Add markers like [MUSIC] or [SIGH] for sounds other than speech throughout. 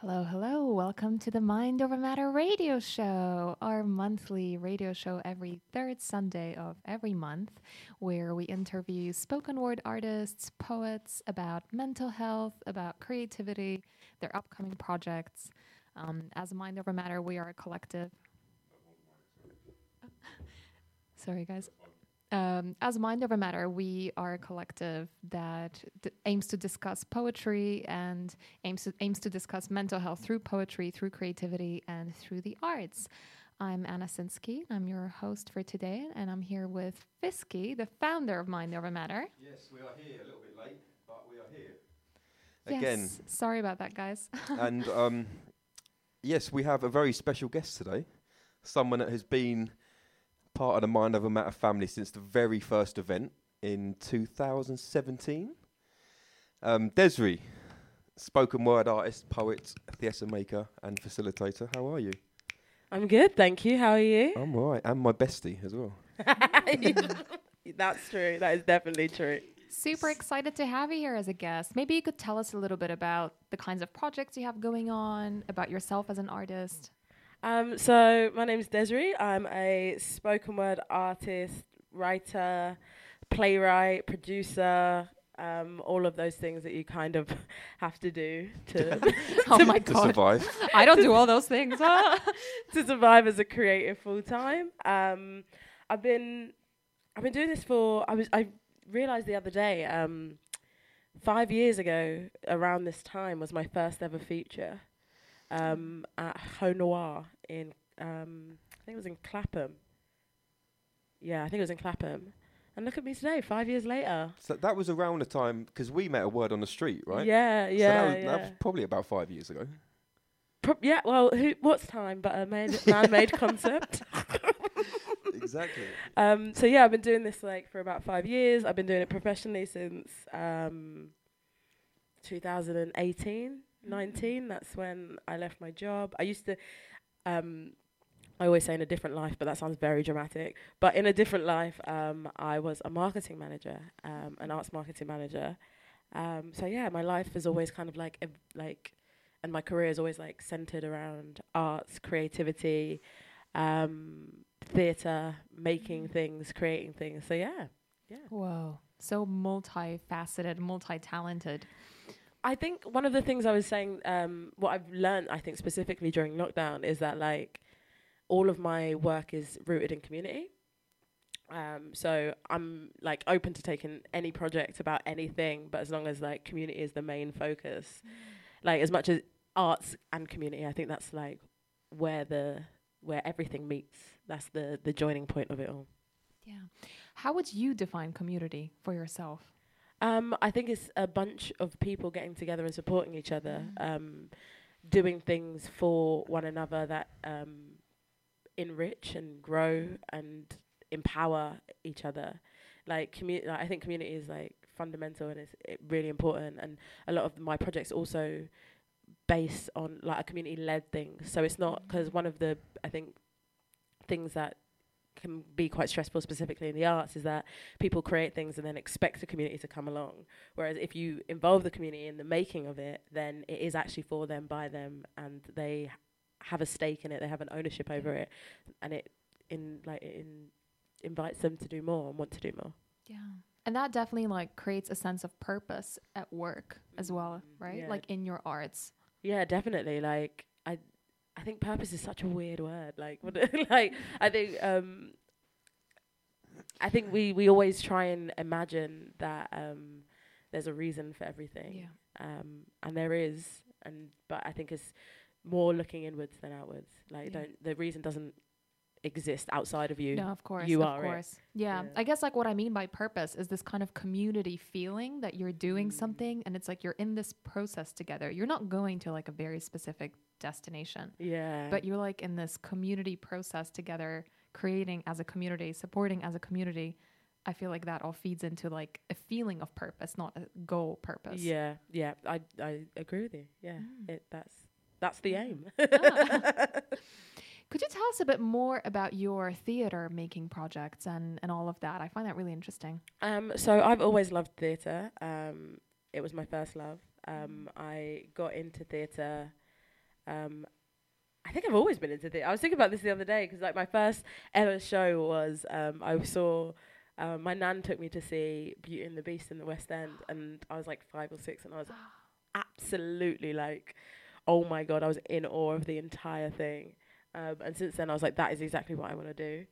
Hello, hello. Welcome to the Mind Over Matter radio show, our monthly radio show every third Sunday of every month, where we interview spoken word artists, poets about mental health, about creativity, their upcoming projects. Um, as Mind Over Matter, we are a collective. [LAUGHS] Sorry, guys. Um, as Mind Over Matter, we are a collective that d- aims to discuss poetry and aims to, aims to discuss mental health through poetry, through creativity, and through the arts. I'm Anna Sinsky. I'm your host for today, and I'm here with Fisky, the founder of Mind Over Matter. Yes, we are here, a little bit late, but we are here. Again. Yes, sorry about that, guys. [LAUGHS] and um, yes, we have a very special guest today. Someone that has been part of the Mind Over Matter family since the very first event in 2017. Um, Desree, spoken word artist, poet, theatre maker, and facilitator. How are you? I'm good, thank you. How are you? I'm right, and my bestie as well. [LAUGHS] That's true. That is definitely true. Super excited to have you here as a guest. Maybe you could tell us a little bit about the kinds of projects you have going on, about yourself as an artist. Um, so my name is Desree. I'm a spoken word artist, writer, playwright, producer. Um, all of those things that you kind of [LAUGHS] have to do to, [LAUGHS] oh [LAUGHS] my to survive. I don't do all those things. to survive as a creative full time. Um, I've been I've been doing this for I was I realized the other day um, five years ago around this time was my first ever feature um, at Ho Noir in, um, I think it was in Clapham. Yeah, I think it was in Clapham. And look at me today, five years later. So that was around the time because we met a word on the street, right? Yeah, yeah. So that was, yeah. that was probably about five years ago. Pro- yeah, well, who, what's time but a made, [LAUGHS] man-made concept? [LAUGHS] exactly. Um, so yeah, I've been doing this like for about five years. I've been doing it professionally since um, 2018. 19 that's when i left my job. I used to um, i always say in a different life but that sounds very dramatic. But in a different life um, i was a marketing manager um, an arts marketing manager. Um, so yeah my life is always kind of like ev- like and my career is always like centered around arts creativity um, theater making things creating things. So yeah yeah. Whoa, so multifaceted, multi-talented. I think one of the things I was saying, um, what I've learned, I think specifically during lockdown, is that like all of my work is rooted in community. Um, so I'm like open to taking any project about anything, but as long as like community is the main focus, mm. like as much as arts and community, I think that's like where the where everything meets. That's the the joining point of it all. Yeah. How would you define community for yourself? Um, I think it's a bunch of people getting together and supporting each other, mm. um, doing things for one another that um, enrich and grow and empower each other. Like, commu- like I think community is like fundamental and it's it really important. And a lot of my projects also based on like a community led thing. So it's not because one of the I think things that can be quite stressful, specifically in the arts, is that people create things and then expect the community to come along. Whereas if you involve the community in the making of it, then it is actually for them, by them, and they have a stake in it. They have an ownership over it, and it in like it in invites them to do more and want to do more. Yeah. And that definitely like creates a sense of purpose at work as well, mm, right? Yeah. Like in your arts. Yeah, definitely. Like I I think purpose is such a weird word. Like, [LAUGHS] [LAUGHS] like I think um, I think we we always try and imagine that um, there's a reason for everything, yeah. um, and there is, and but I think it's more looking inwards than outwards. Like, yeah. don't the reason doesn't exist outside of you. No, of course. You of are course. Yeah. yeah. I guess like what I mean by purpose is this kind of community feeling that you're doing mm. something and it's like you're in this process together. You're not going to like a very specific destination. Yeah. But you're like in this community process together, creating as a community, supporting as a community. I feel like that all feeds into like a feeling of purpose, not a goal purpose. Yeah, yeah, I I agree with you. Yeah, mm. it, that's that's the aim. Ah. [LAUGHS] Could you tell us a bit more about your theater making projects and, and all of that? I find that really interesting. Um, so I've always loved theater. Um, it was my first love. Um, I got into theater Um, I think I've always been into theatre. I was thinking about this the other day because like my first ever show was um, I saw. Um, my nan took me to see Beauty and the Beast in the West End, and I was like five or six, and I was absolutely like, oh my god, I was in awe of the entire thing. Um, and since then, I was like, that is exactly what I want to do.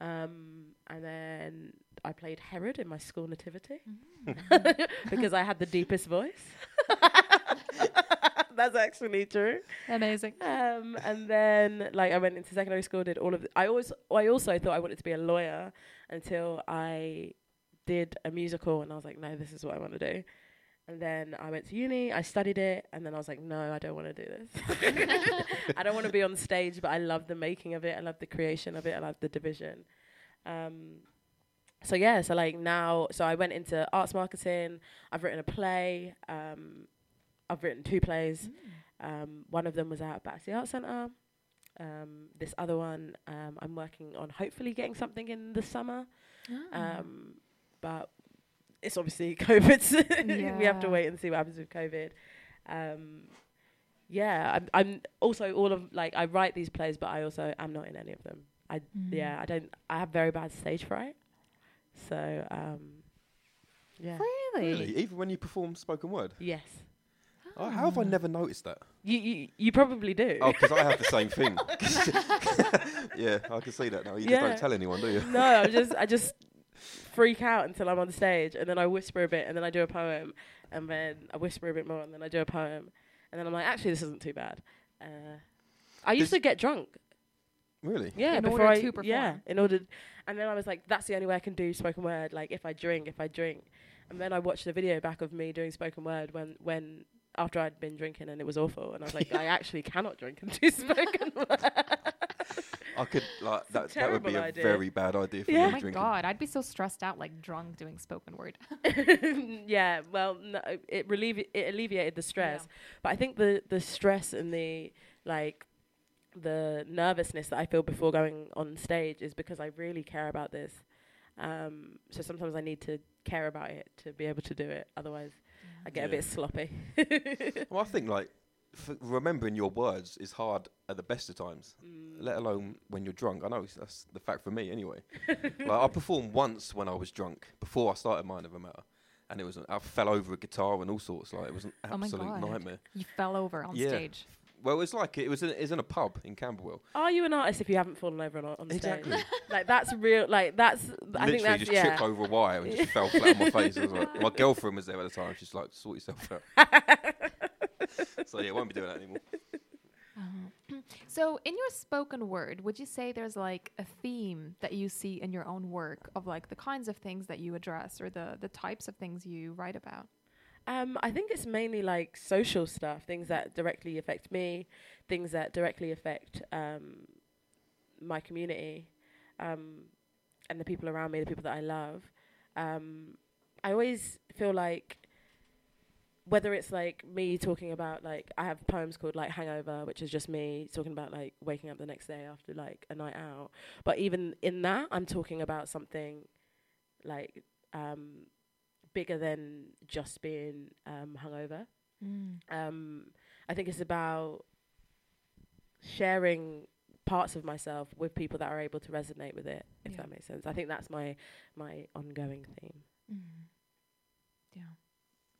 Um, and then I played Herod in my school nativity Mm. [LAUGHS] because I had the deepest voice. [LAUGHS] [LAUGHS] That's actually true. Amazing. Um, and then like I went into secondary school, did all of. The, I always, I also thought I wanted to be a lawyer until I did a musical, and I was like, no, this is what I want to do. And then I went to uni, I studied it, and then I was like, no, I don't want to do this. [LAUGHS] [LAUGHS] I don't want to be on stage, but I love the making of it. I love the creation of it. I love the division. Um, so yeah, so like now, so I went into arts marketing. I've written a play. Um, I've written two plays. Um, one of them was out at Battersea Arts Centre. Um, this other one, um, I'm working on hopefully getting something in the summer. Um, but it's obviously [LAUGHS] COVID. [LAUGHS] we have to wait and see what happens with COVID. Um, yeah, I'm, I'm also all of like I write these plays, but I also am not in any of them. I Mm. yeah, I don't. I have very bad stage fright. So um, yeah, Really? Really? Even when you perform spoken word? yes, Oh, how have I never noticed that? you you, you probably do. Oh, because I have the same thing. [LAUGHS] [LAUGHS] yeah, I can see that now. You just don't tell anyone, do you? no, I just I just freak out until I'm on the stage, and then I whisper a bit, and then I do a poem, and then I whisper a bit more, and then I do a poem, and then I'm like, actually, this isn't too bad. Uh, I used Does- to get drunk, Really? yeah, In before order I to perform. yeah, in order, and then I was like, that's the only way I can do spoken word. Like if I drink, if I drink, and then I watched the video back of me doing spoken word when when after I'd been drinking and it was awful, and I was like, I actually cannot drink and [LAUGHS] do spoken [LAUGHS] word. I could like that. That would be a idea. very bad idea for Yeah. Oh me my drinking. god, I'd be so stressed out, like drunk doing spoken word. [LAUGHS] yeah, well, no, it relieve it alleviated the stress, but I think the the stress and the like the nervousness that I feel before going on stage is because I really care about this. Um, so sometimes I need to care about it to be able to do it. Otherwise, I get a bit sloppy. [LAUGHS] Well, I think like f- remembering your words is hard at the best of times, Mm. let alone when you're drunk. I know that's the fact for me anyway. [LAUGHS] like I performed once when I was drunk before I started Mind Over Matter, and it was I fell over a guitar and all sorts. Like it was an Oh my absolute God. nightmare. You fell over on Yeah. stage. Well, it's like it was in, it was in a pub in Camberwell. Are you an artist if you haven't fallen over on, on stage? Exactly. [LAUGHS] Like that's real. Like that's. I Literally think that's just yeah. tripped over a wire and just [LAUGHS] fell flat on my face. Was like, my girlfriend was there at the time. She's like, sort yourself out. [LAUGHS] so yeah, I won't be doing that anymore. Um, [CLEARS THROAT] so, in your spoken word, would you say there's like a theme that you see in your own work of like the kinds of things that you address or the the types of things you write about? Um, I think it's mainly like social stuff, things that directly affect me, things that directly affect um, my community, um, and the people around me, the people that I love. Um, I always feel like whether it's like me talking about like I have poems called like Hangover, which is just me talking about like waking up the next day after like a night out. But even in that, I'm talking about something like um, bigger than just being um, hungover. Um, I think it's about sharing parts of myself with people that are able to resonate with it. If Yeah. that makes sense. I think that's my my ongoing theme. Mm. Yeah.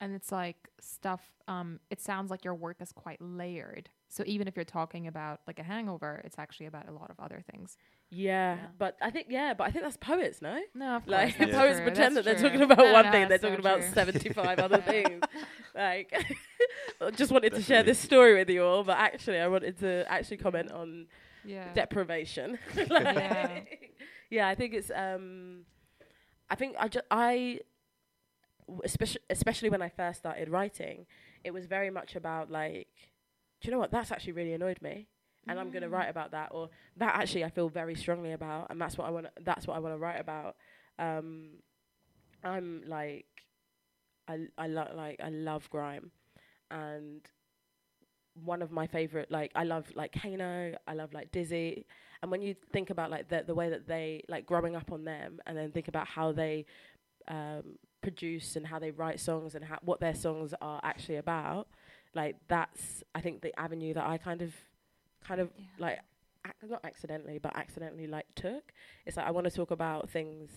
And it's like stuff, um, it sounds like your work is quite layered. So even if you're talking about like a hangover, it's actually about a lot of other things. Yeah, Yeah. but I think yeah, but I think that's poets, no? No, of Like course. that's poets true, pretend that they're true. talking about No, one no, thing, they're so talking about seventy-five other [LAUGHS] things. Like, [LAUGHS] I just wanted to share this story with you all, but actually, I wanted to actually comment on Yeah. deprivation. [LAUGHS] Yeah. yeah, I think it's. um I think I just I, especially especially when I first started writing, it was very much about like, do you know what? That's actually really annoyed me, and I'm gonna Mm. write about that, or that actually I feel very strongly about, and that's what I want. That's what I want to write about. Um, I'm like, I I lo- like I love grime, and one of my favorite like I love like Kano, I love like Dizzee, and when you think about like the the way that they like growing up on them, and then think about how they um, produce and how they write songs and how, what their songs are actually about, like that's I think the avenue that I kind of kind of Yeah. like ac- not accidentally but accidentally like took. It's like I want to talk about things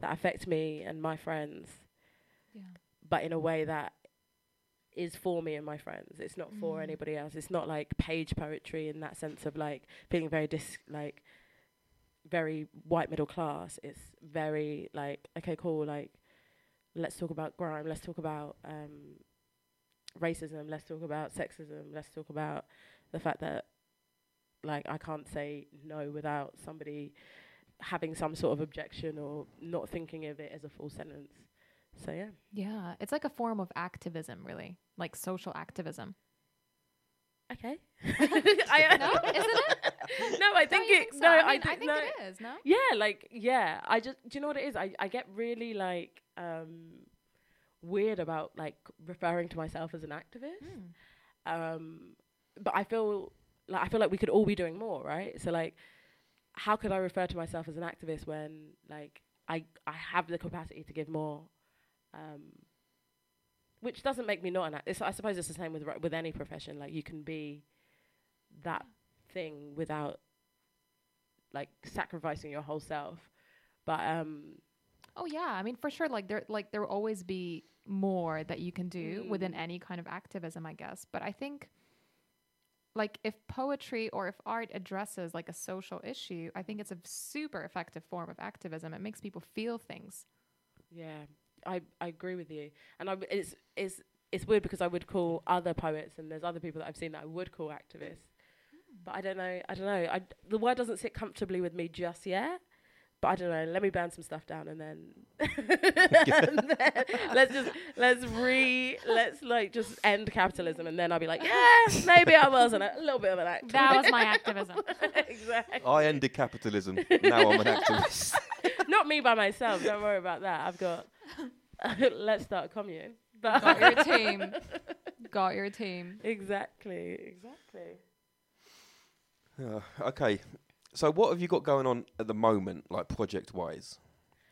that affect me and my friends, Yeah. but in a way that is for me and my friends. It's not for Mm. anybody else. It's not like page poetry in that sense of like feeling very dis like very white middle class. It's very like okay, cool. Like let's talk about grime. Let's talk about um, racism. Let's talk about sexism. Let's talk about the fact that like I can't say no without somebody having some sort of objection or not thinking of it as a full sentence. So yeah. Yeah. It's like a form of activism, really, like social activism. Okay. [LAUGHS] I- No? Isn't it? [LAUGHS] no, I think it. so? No, I, I, mean, I think no. it is. No. Yeah, like yeah. I just do you know what it is? I I get really like um weird about like referring to myself as an activist. Mm. Um, but I feel like I feel like we could all be doing more, right? So like, how could I refer to myself as an activist when like I I have the capacity to give more? Um, which doesn't make me not an activist. I suppose it's the same with with any profession. Like you can be that thing without like sacrificing your whole self. But um, Oh yeah, I mean for sure. Like there, like there will always be more that you can do within Mm. any kind of activism, I guess. But I think, like if poetry or if art addresses like a social issue, I think it's a super effective form of activism. It makes people feel things. Yeah, I I agree with you, and I it's it's it's weird because I would call other poets, and there's other people that I've seen that I would call activists, hmm. but I don't know. I don't know. I the word doesn't sit comfortably with me just yet. But I don't know. Let me burn some stuff down, and then, [LAUGHS] [LAUGHS] and then let's just let's re let's like just end capitalism, and then I'll be like, yeah, maybe I was an, a little bit of an activist. That was my activism. [LAUGHS] exactly. I ended capitalism. Now I'm an activist. Not me by myself. Don't worry about that. I've got. let's start a commune. But Got your team. Got your team. Exactly, exactly. Yeah, okay. So what have you got going on at the moment, like project wise,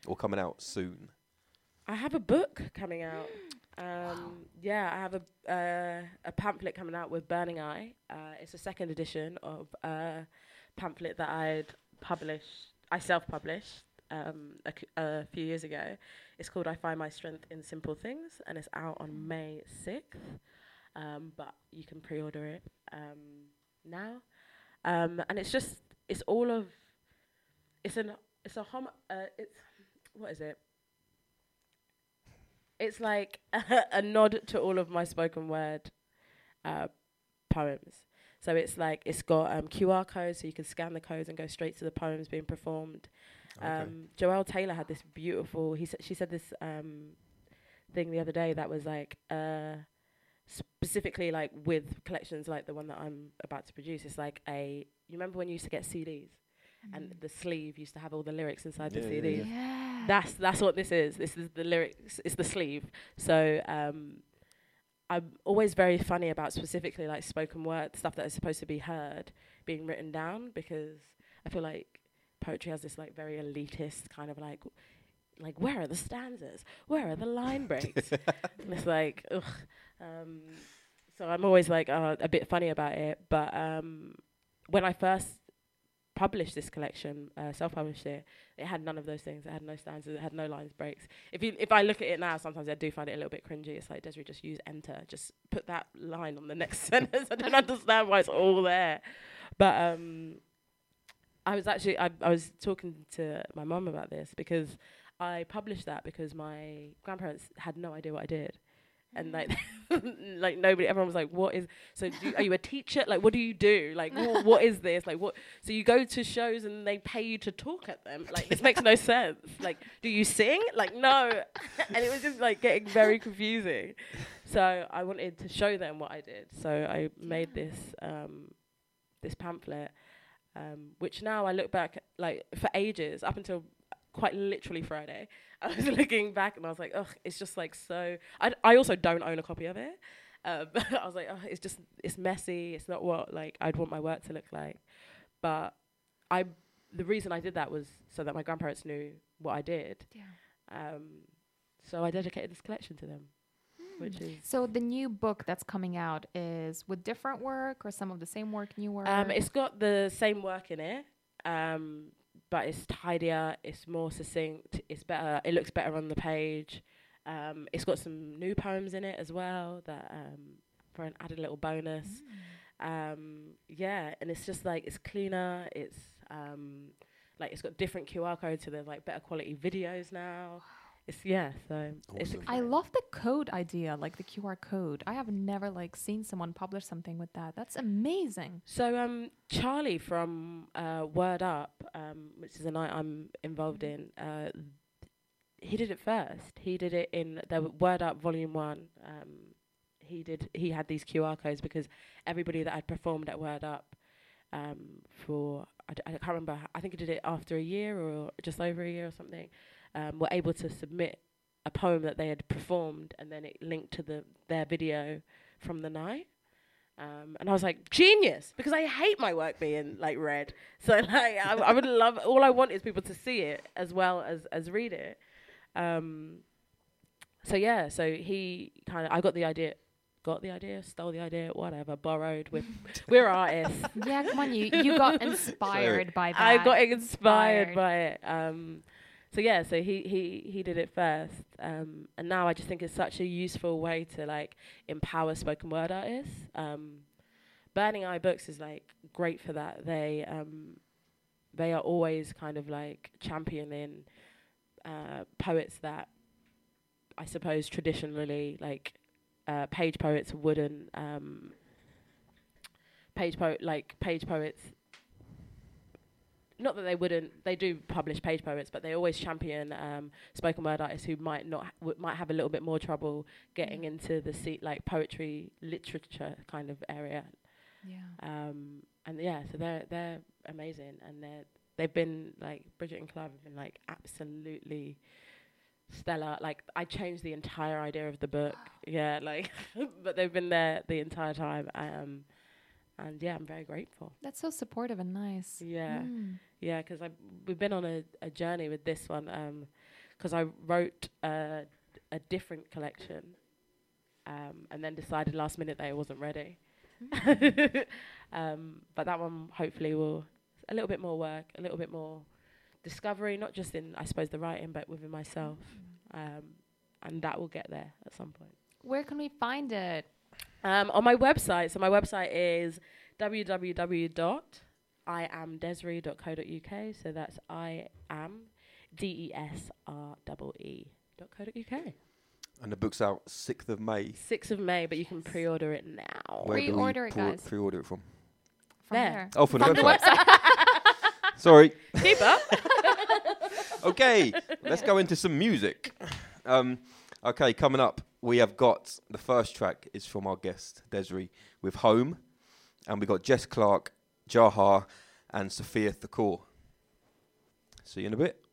or coming out soon? I have a book coming out. Um, yeah, I have a uh, a pamphlet coming out with Burning Eye. Uh, it's a second edition of a pamphlet that I'd published. I self-published um, a, c- a few years ago. It's called "I Find My Strength in Simple Things," and it's out on May sixth. Um, but you can pre-order it um, now, um, and it's just it's all of it's an it's a hom uh, it's what is it? It's like [LAUGHS] a, nod to all of my spoken word uh, poems. So it's like it's got um, QR codes, so you can scan the codes and go straight to the poems being performed. Okay. Um, Joelle Taylor had this beautiful. He said she said this um, thing the other day that was like uh, specifically like with collections like the one that I'm about to produce. It's like a. You remember when you used to get CDs and the sleeve used to have all the lyrics inside the Yeah, yeah, CDs. Yeah. That's that's what this is. This is the lyrics. It's the sleeve. So um, I'm always very funny about specifically like spoken word stuff that is supposed to be heard being written down because I feel like poetry has this like very elitist kind of like like where are the stanzas? Where are the line [LAUGHS] breaks? and it's like ugh. Um, so I'm always like uh, a bit funny about it. But um, when I first published this collection, uh, self-published it, it had none of those things. It had no stanzas. It had no lines breaks. If you if I look at it now, sometimes I do find it a little bit cringy. It's like Desree, just use enter. Just put that line on the next [LAUGHS] sentence. I don't understand why it's all there. But um, I was actually I, I was talking to my mum about this because I published that because my grandparents had no idea what I did. And like, [LAUGHS] like nobody, everyone was like, "What is? So, do, are you a teacher? Like, what do you do? Like, wha- [LAUGHS] what is this? Like, what? So you go to shows and they pay you to talk at them? Like, this makes no [LAUGHS] sense. Like, do you sing? Like, no. and it was just like getting very confusing. So I wanted to show them what I did. So I made this um, this pamphlet, um, which now I look back like for ages up until quite literally Friday. [LAUGHS] I was looking back and I was like, ugh, it's just like so. I, d- I also don't own a copy of it. Um, [LAUGHS] I was like, oh, it's just it's messy. It's not what like I'd want my work to look like. But I the reason I did that was so that my grandparents knew what I did. Yeah. Um, so I dedicated this collection to them. which is So the new book that's coming out is with different work or some of the same work, new work. Um, it's got the same work in it, um, but it's tidier. It's more succinct. It's better. It looks better on the page. Um, it's got some new poems in it as well that um, for an added little bonus. Um, yeah, and it's just like it's cleaner. It's um, like it's got different QR codes, so there's like better quality videos now. It's yeah, so it's Awesome. I love the code idea, like the QR code. I have never like seen someone publish something with that. That's amazing. So um, Charlie from uh, Word Up, um, which is a night I'm involved in, uh, he did it first. He did it in the Word Up Volume One. Um, he did. He had these QR codes because everybody that had performed at Word Up um, for I, d- I can't remember. I think he did it after a year or just over a year or something. Um, were able to submit a poem that they had performed, and then it linked to the their video from the night. Um, and I was like, genius, because I hate my work being like read. [LAUGHS] So like, I, I would love. All I want is people to see it as well as as read it. Um, so yeah, so he kind of. I got the idea, got the idea, stole the idea, whatever, borrowed. We're [LAUGHS] we're artists. [LAUGHS] Yeah, come on, you you got [LAUGHS] inspired by that. I got inspired Inspired. by it. Um, so yeah, so he he he did it first, um, and now I just think it's such a useful way to like empower spoken word artists. Um, Burning Eye Books is like great for that. They um, they are always kind of like championing uh, poets that I suppose traditionally like uh, page poets wouldn't um, page poet like page poets not that they wouldn't they do publish page poets but they always champion um, spoken word artists who might not w- might have a little bit more trouble getting into the seat like poetry literature kind of area Yeah. um, and yeah so they're they're amazing and they're they've been like Bridget and Clive have been like absolutely stellar like I changed the entire idea of the book yeah like [LAUGHS] but they've been there the entire time um, and yeah I'm very grateful That's so supportive and nice. yeah Mm. yeah, because I we've been on a, a journey with this one. Because I wrote a, a different collection, um, and then decided last minute that it wasn't ready. [LAUGHS] um, but that one hopefully will a little bit more work, a little bit more discovery, not just in I suppose the writing, but within myself, um, and that will get there at some point. Where can we find it? Um, on my website, so my website is www.iamdesree.co.uk. So that's I am D E S R E E dot co dot UK. And the book's out 6th of May. Sixth of May, but you can pre-order it now. Where Pre-order it, guys. pre-order it from? From There. there. Oh, from From the website. Sorry. Keep up. [LAUGHS] okay, let's go into some music. Um, okay, coming up, we have got the first track is from our guest Desree with Home, and we got Jess Clark, Jahar, and Sophia Thakur. See you in a bit.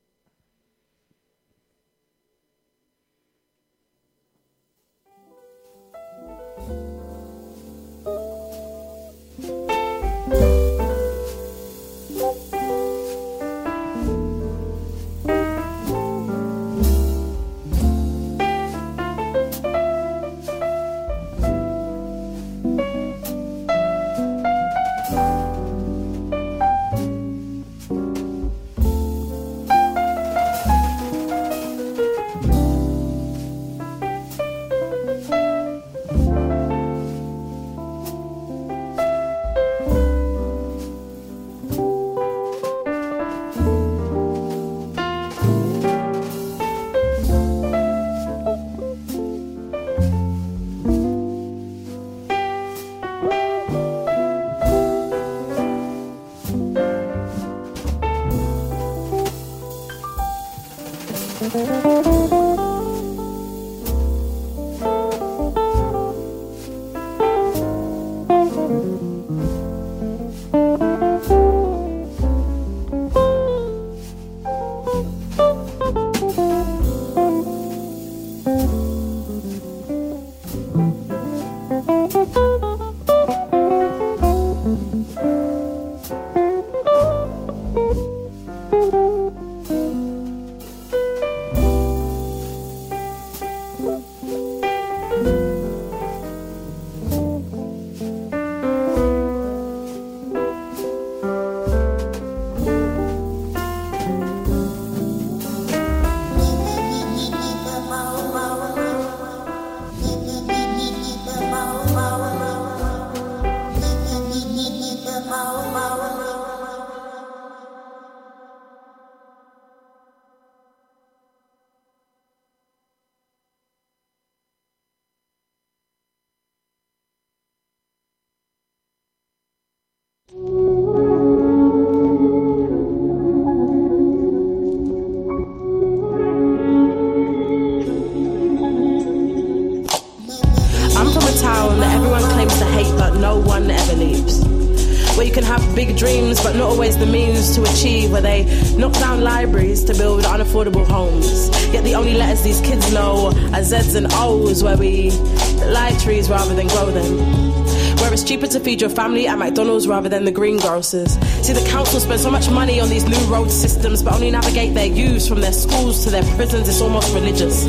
Feed your family at McDonald's rather than the greengrocers. See, the council spend so much money on these new road systems, but only navigate their youths from their schools to their prisons. It's almost religious.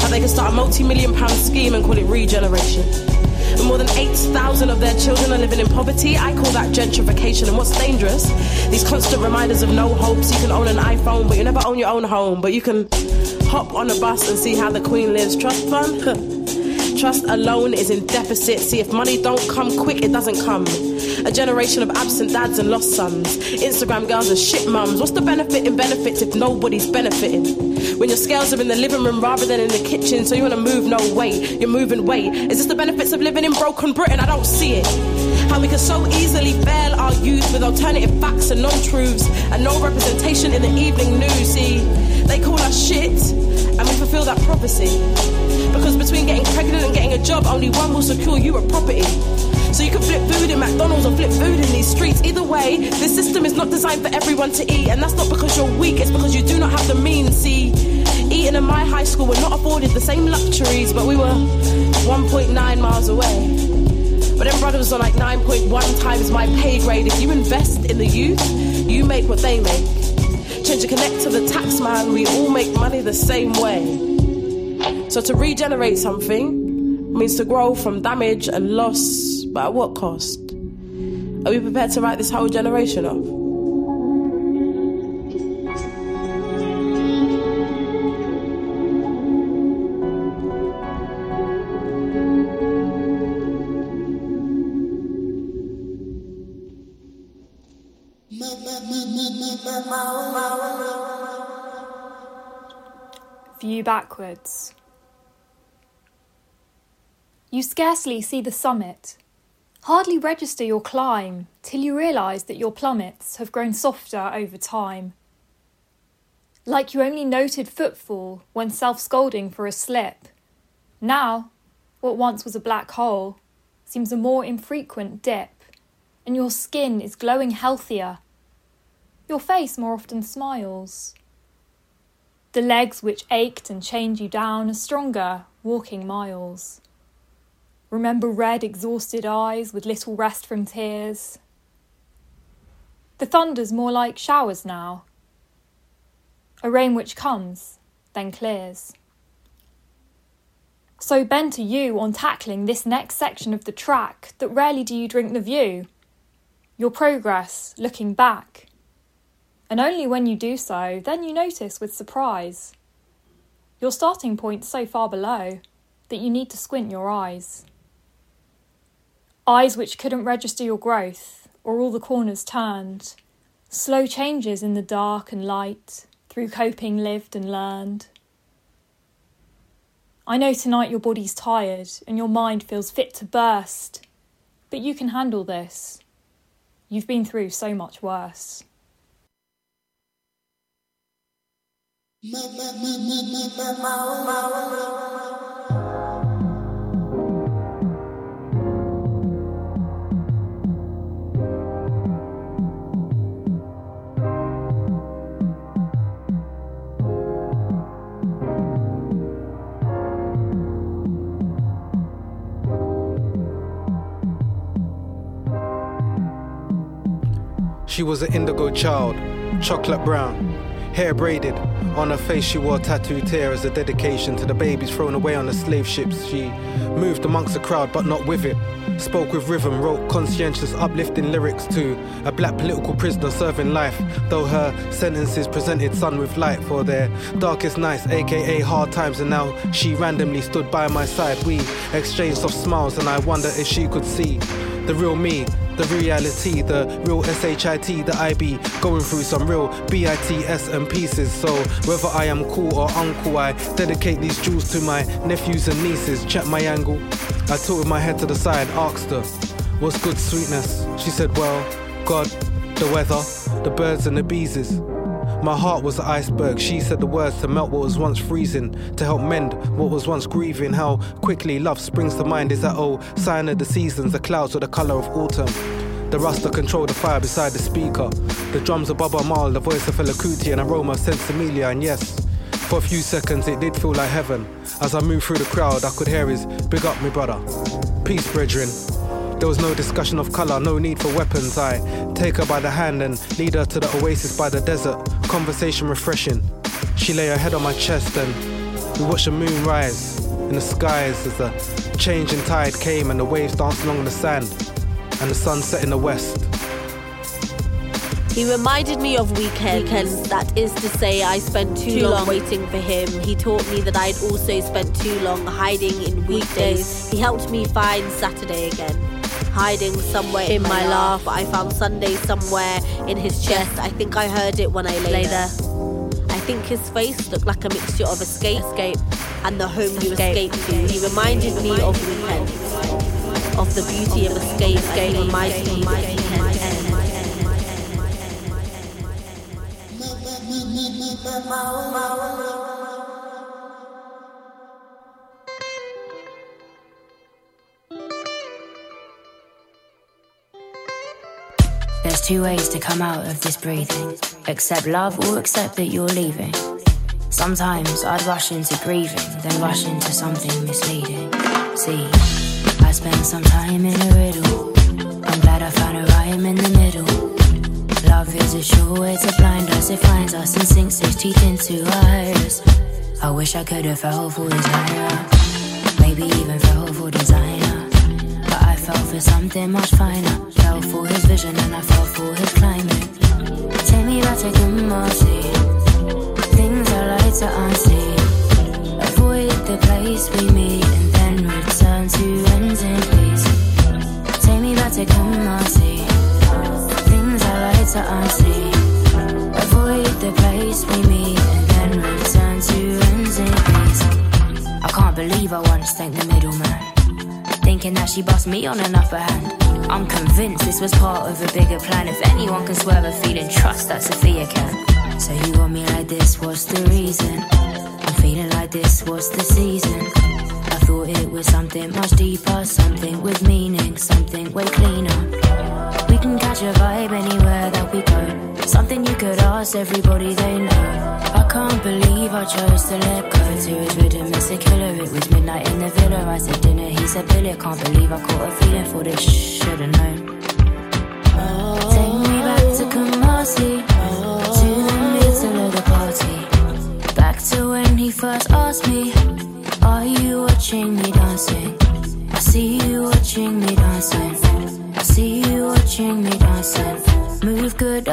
How they can start a multi million pound scheme and call it regeneration. And more than 8,000 of their children are living in poverty. I call that gentrification. And what's dangerous? These constant reminders of no hopes. You can own an iPhone, but you never own your own home. But you can hop on a bus and see how the Queen lives. Trust fund? [LAUGHS] Trust alone is in deficit. See, if money don't come quick, it doesn't come. A generation of absent dads and lost sons. Instagram girls and shit mums. What's the benefit in benefits if nobody's benefiting? When your scales are in the living room rather than in the kitchen, so you wanna move no weight, you're moving weight. Is this the benefits of living in broken Britain? I don't see it. How we can so easily fail our youth with alternative facts and non truths and no representation in the evening news. See, they call us shit and we fulfill that prophecy. Because between getting pregnant and getting a job, only one will secure you a property. So you can flip food in McDonald's or flip food in these streets. Either way, the system is not designed for everyone to eat. And that's not because you're weak, it's because you do not have the means. See, eating in my high school, we're not afforded the same luxuries, but we were 1.9 miles away. But them brothers are like 9.1 times my pay grade. If you invest in the youth, you make what they make. Change to connect to the tax man, we all make money the same way. So to regenerate something means to grow from damage and loss, but at what cost? Are we prepared to write this whole generation off? View backwards. You scarcely see the summit, hardly register your climb till you realise that your plummets have grown softer over time. Like you only noted footfall when self scolding for a slip. Now, what once was a black hole seems a more infrequent dip, and your skin is glowing healthier. Your face more often smiles. The legs which ached and chained you down are stronger, walking miles. Remember red, exhausted eyes with little rest from tears. The thunder's more like showers now, a rain which comes, then clears. So bend to you on tackling this next section of the track that rarely do you drink the view. Your progress, looking back. And only when you do so, then you notice with surprise. Your starting point so far below that you need to squint your eyes. Eyes which couldn't register your growth, or all the corners turned. Slow changes in the dark and light, through coping lived and learned. I know tonight your body's tired and your mind feels fit to burst, but you can handle this. You've been through so much worse. She was an indigo child, chocolate brown, hair braided. On her face, she wore tattooed tear as a dedication to the babies thrown away on the slave ships. She moved amongst the crowd, but not with it. Spoke with rhythm, wrote conscientious, uplifting lyrics to a black political prisoner serving life. Though her sentences presented sun with light for their darkest nights, aka hard times, and now she randomly stood by my side. We exchanged soft smiles, and I wonder if she could see the real me, the reality, the real SHIT, the IB, going through some real BITS and pieces. So whether I am cool or uncool, I dedicate these jewels to my nephews and nieces. Check my angle. I tilted my head to the side, asked her, What's good, sweetness? She said, Well, God, the weather, the birds and the bees. My heart was an iceberg. She said the words to melt what was once freezing, to help mend what was once grieving. How quickly love springs to mind is that old sign of the seasons, the clouds are the color of autumn. The rasta control the fire beside the speaker. The drums of Baaba Maal, the voice of Fela Kuti, and aroma of Sensimilia. And yes, for a few seconds it did feel like heaven. As I moved through the crowd, I could hear his big up, me brother. Peace, brethren. There was no discussion of colour, no need for weapons. I take her by the hand and lead her to the oasis by the desert. Conversation refreshing. She lay her head on my chest and we watched the moon rise in the skies as the changing tide came and the waves danced along the sand and the sun set in the west. He reminded me of weekends. weekends. That is to say, I spent too, too long, long, waiting for him. He taught me that I'd also spent too long hiding in weekdays. He helped me find Saturday again hiding somewhere in my laugh. I found Sunday somewhere in his chest. I think I heard it when I lay, there. I think his face looked like a mixture of escape, escape and the home you escape to. He reminded me of weekends, of the beauty of escape. Escape reminded me of weekends. There's two ways to come out of this breathing accept love or accept that you're leaving. Sometimes I'd rush into grieving, then rush into something misleading. See, I spent some time in a riddle. I'm glad I found a rhyme in the middle. Love is a sure way to blind us, it finds us and sinks its teeth into ours. I wish I could have fell for desire, maybe even fell for designer. Fell for something much finer. Fell for his vision and I fell for his climate. Take me back to Kumasi. Things I like to unsee. Avoid the place we meet and then return to ends in peace. Take me back to Kumasi. Things I like to unsee. Avoid the place we meet and then return to ends in peace. I can't believe I once thanked the middleman thinking that she bust me on an upper hand. I'm convinced this was part of a bigger plan. If anyone can swerve a feeling, trust that Sophia can. So you got me like this, what's the reason? I'm feeling like this, what's the season? Thought it was something much deeper, something with meaning, something way cleaner. We can catch a vibe anywhere that we go. Something you could ask everybody they know. I can't believe I chose to let go. To his rhythm, it's a killer. It was midnight in the villa. I said dinner, he said billet. Can't believe I caught a feeling for this. Should've known. Take me back to Kumasi,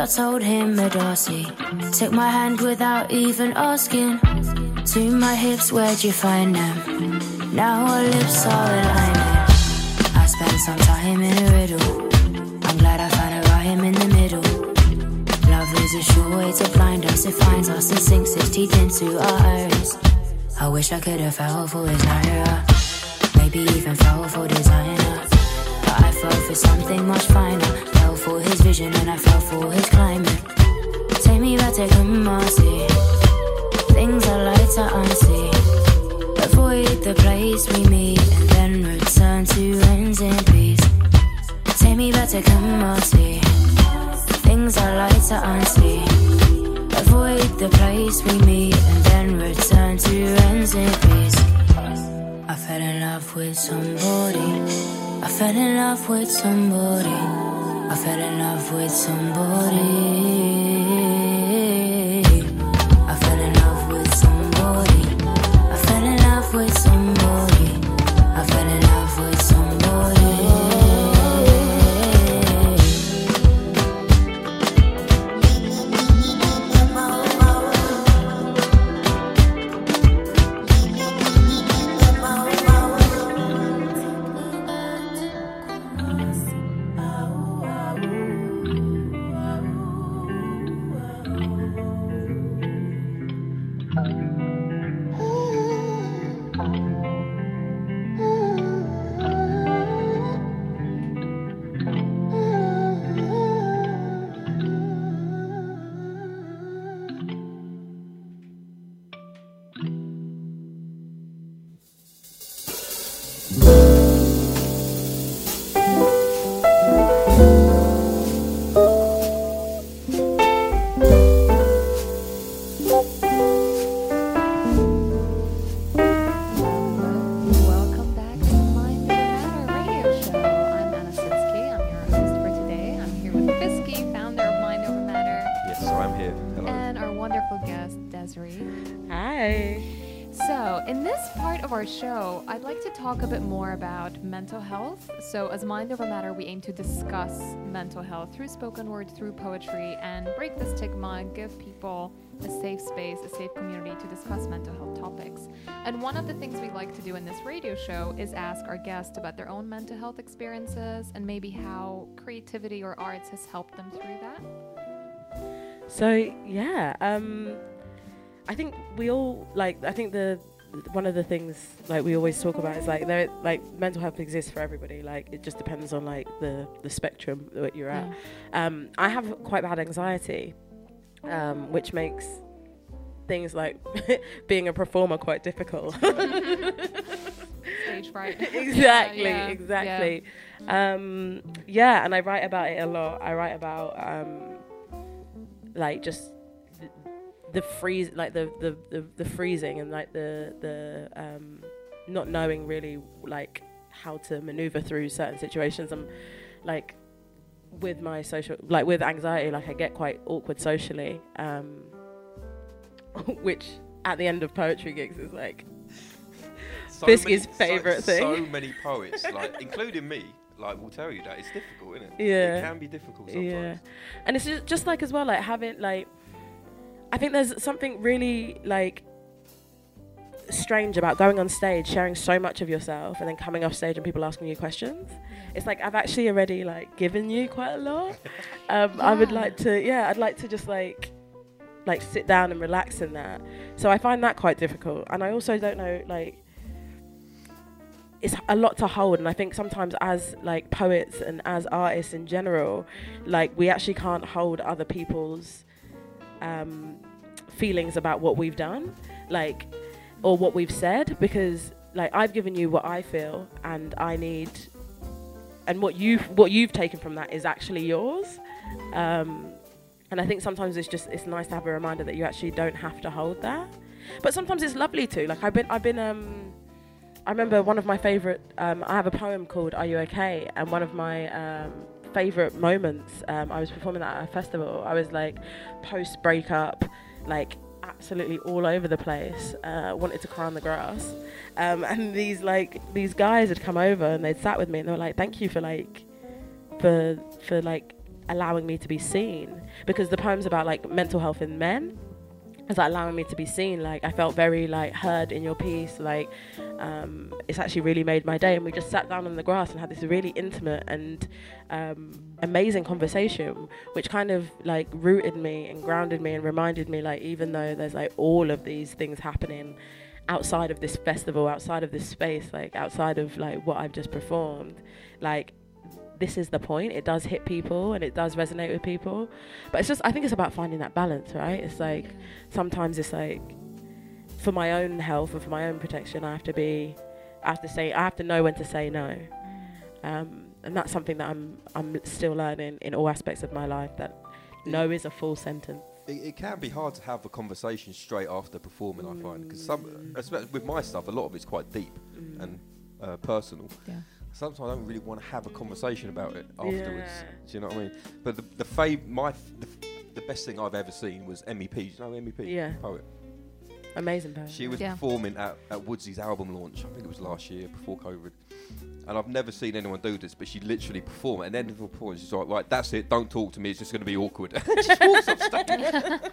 told him a Darcy. Took my hand without even asking. To my hips, where'd you find them? Now our lips are aligning. I spent some time in a riddle. I'm glad I found a rhyme in the middle. Love is a sure way to blind us. It finds us and sinks its teeth into our eyes. I wish I could have fell for his naira. Maybe even fell for designer. But I fell for something much finer. For his vision and I fell for his climate. Take me back to Kumasi. Things I like to unsee. Avoid the place we meet and then return to ends in peace. Take me back to Kumasi. Things I like to unsee. Avoid the place we meet and then return to ends in peace. I fell in love with somebody. I fell in love with somebody. I fell in love with somebody. Show, I'd like to talk a bit more about mental health. So, as Mind Over Matter, we aim to discuss mental health through spoken word, through poetry, and break the stigma, give people a safe space, a safe community to discuss mental health topics. And one of the things we like to do in this radio show is ask our guests about their own mental health experiences and maybe how creativity or arts has helped them through that. So yeah, um, I think we all like. I think the one of the things like we always talk about is like there like mental health exists for everybody. Like it just depends on like the the spectrum that you're at. Um, I have quite bad anxiety, um, which makes things like [LAUGHS] being a performer quite difficult. [LAUGHS] [LAUGHS] Stage fright. exactly, Yeah, yeah, exactly. Um, yeah, and I write about it a lot. I write about um, like just the freeze, like the, the, the, the freezing and like the the um, not knowing really like how to maneuver through certain situations. I'm like with my social, like with anxiety, like I get quite awkward socially, um, [LAUGHS] which at the end of poetry gigs is like So Biscuit's many- favourite so, thing. So [LAUGHS] many poets, like including me, like will tell you that it's difficult, isn't it? Yeah. It can be difficult sometimes. Yeah, and it's just, just like as well, like having like, I think there's something really like strange about going on stage, sharing so much of yourself, and then coming off stage and people asking you questions. It's like I've actually already like given you quite a lot. [LAUGHS] Um, I would like to, yeah, I'd like to just like like sit down and relax in that. So I find that quite difficult, and I also don't know like it's a lot to hold and i think sometimes as like poets and as artists in general like we actually can't hold other people's um, feelings about what we've done like or what we've said because like i've given you what i feel and i need and what you've what you've taken from that is actually yours um, and i think sometimes it's just it's nice to have a reminder that you actually don't have to hold that but sometimes it's lovely too. like i've been i've been um I remember one of my favorite. Um, I have a poem called "Are You Okay?" and one of my um, favorite moments. Um, I was performing at a festival. I was like post breakup, like absolutely all over the place. Uh, wanted to cry on the grass, um, and these like these guys had come over and they'd sat with me and they were like, "Thank you for like for for like allowing me to be seen," because the poem's about like mental health in men. Like allowing me to be seen. Like I felt very like heard in your piece. Like um, it's actually really made my day. And we just sat down on the grass and had this really intimate and um, amazing conversation, which kind of like rooted me and grounded me and reminded me like even though there's like all of these things happening outside of this festival, outside of this space, like outside of like what I've just performed, like this is the point. It does hit people and it does resonate with people. But it's just I think it's about finding that balance, right? It's like sometimes it's like for my own health and for my own protection, I have to be, I have to say, I have to know when to say no, um, and that's something that I'm I'm still learning in all aspects of my life. That no is a full sentence. It, it can be hard to have a conversation straight after performing. I find because some, especially with my stuff, a lot of it's quite deep Mm. and uh, personal. Yeah. Sometimes I don't really want to have a conversation about it afterwards. Yeah. Do you know what I mean? But the the fav- my f- the, f- the best thing I've ever seen was MEP. Do you know MEP? Yeah. Poet. Amazing poem. She was Yeah. performing at, at Woodsy's album launch. I think it was last year before COVID. And I've never seen anyone do this, but she literally performed. And then the performance, she's like, right, that's it. Don't talk to me. It's just going to be awkward. [LAUGHS] just walks off stage. [LAUGHS]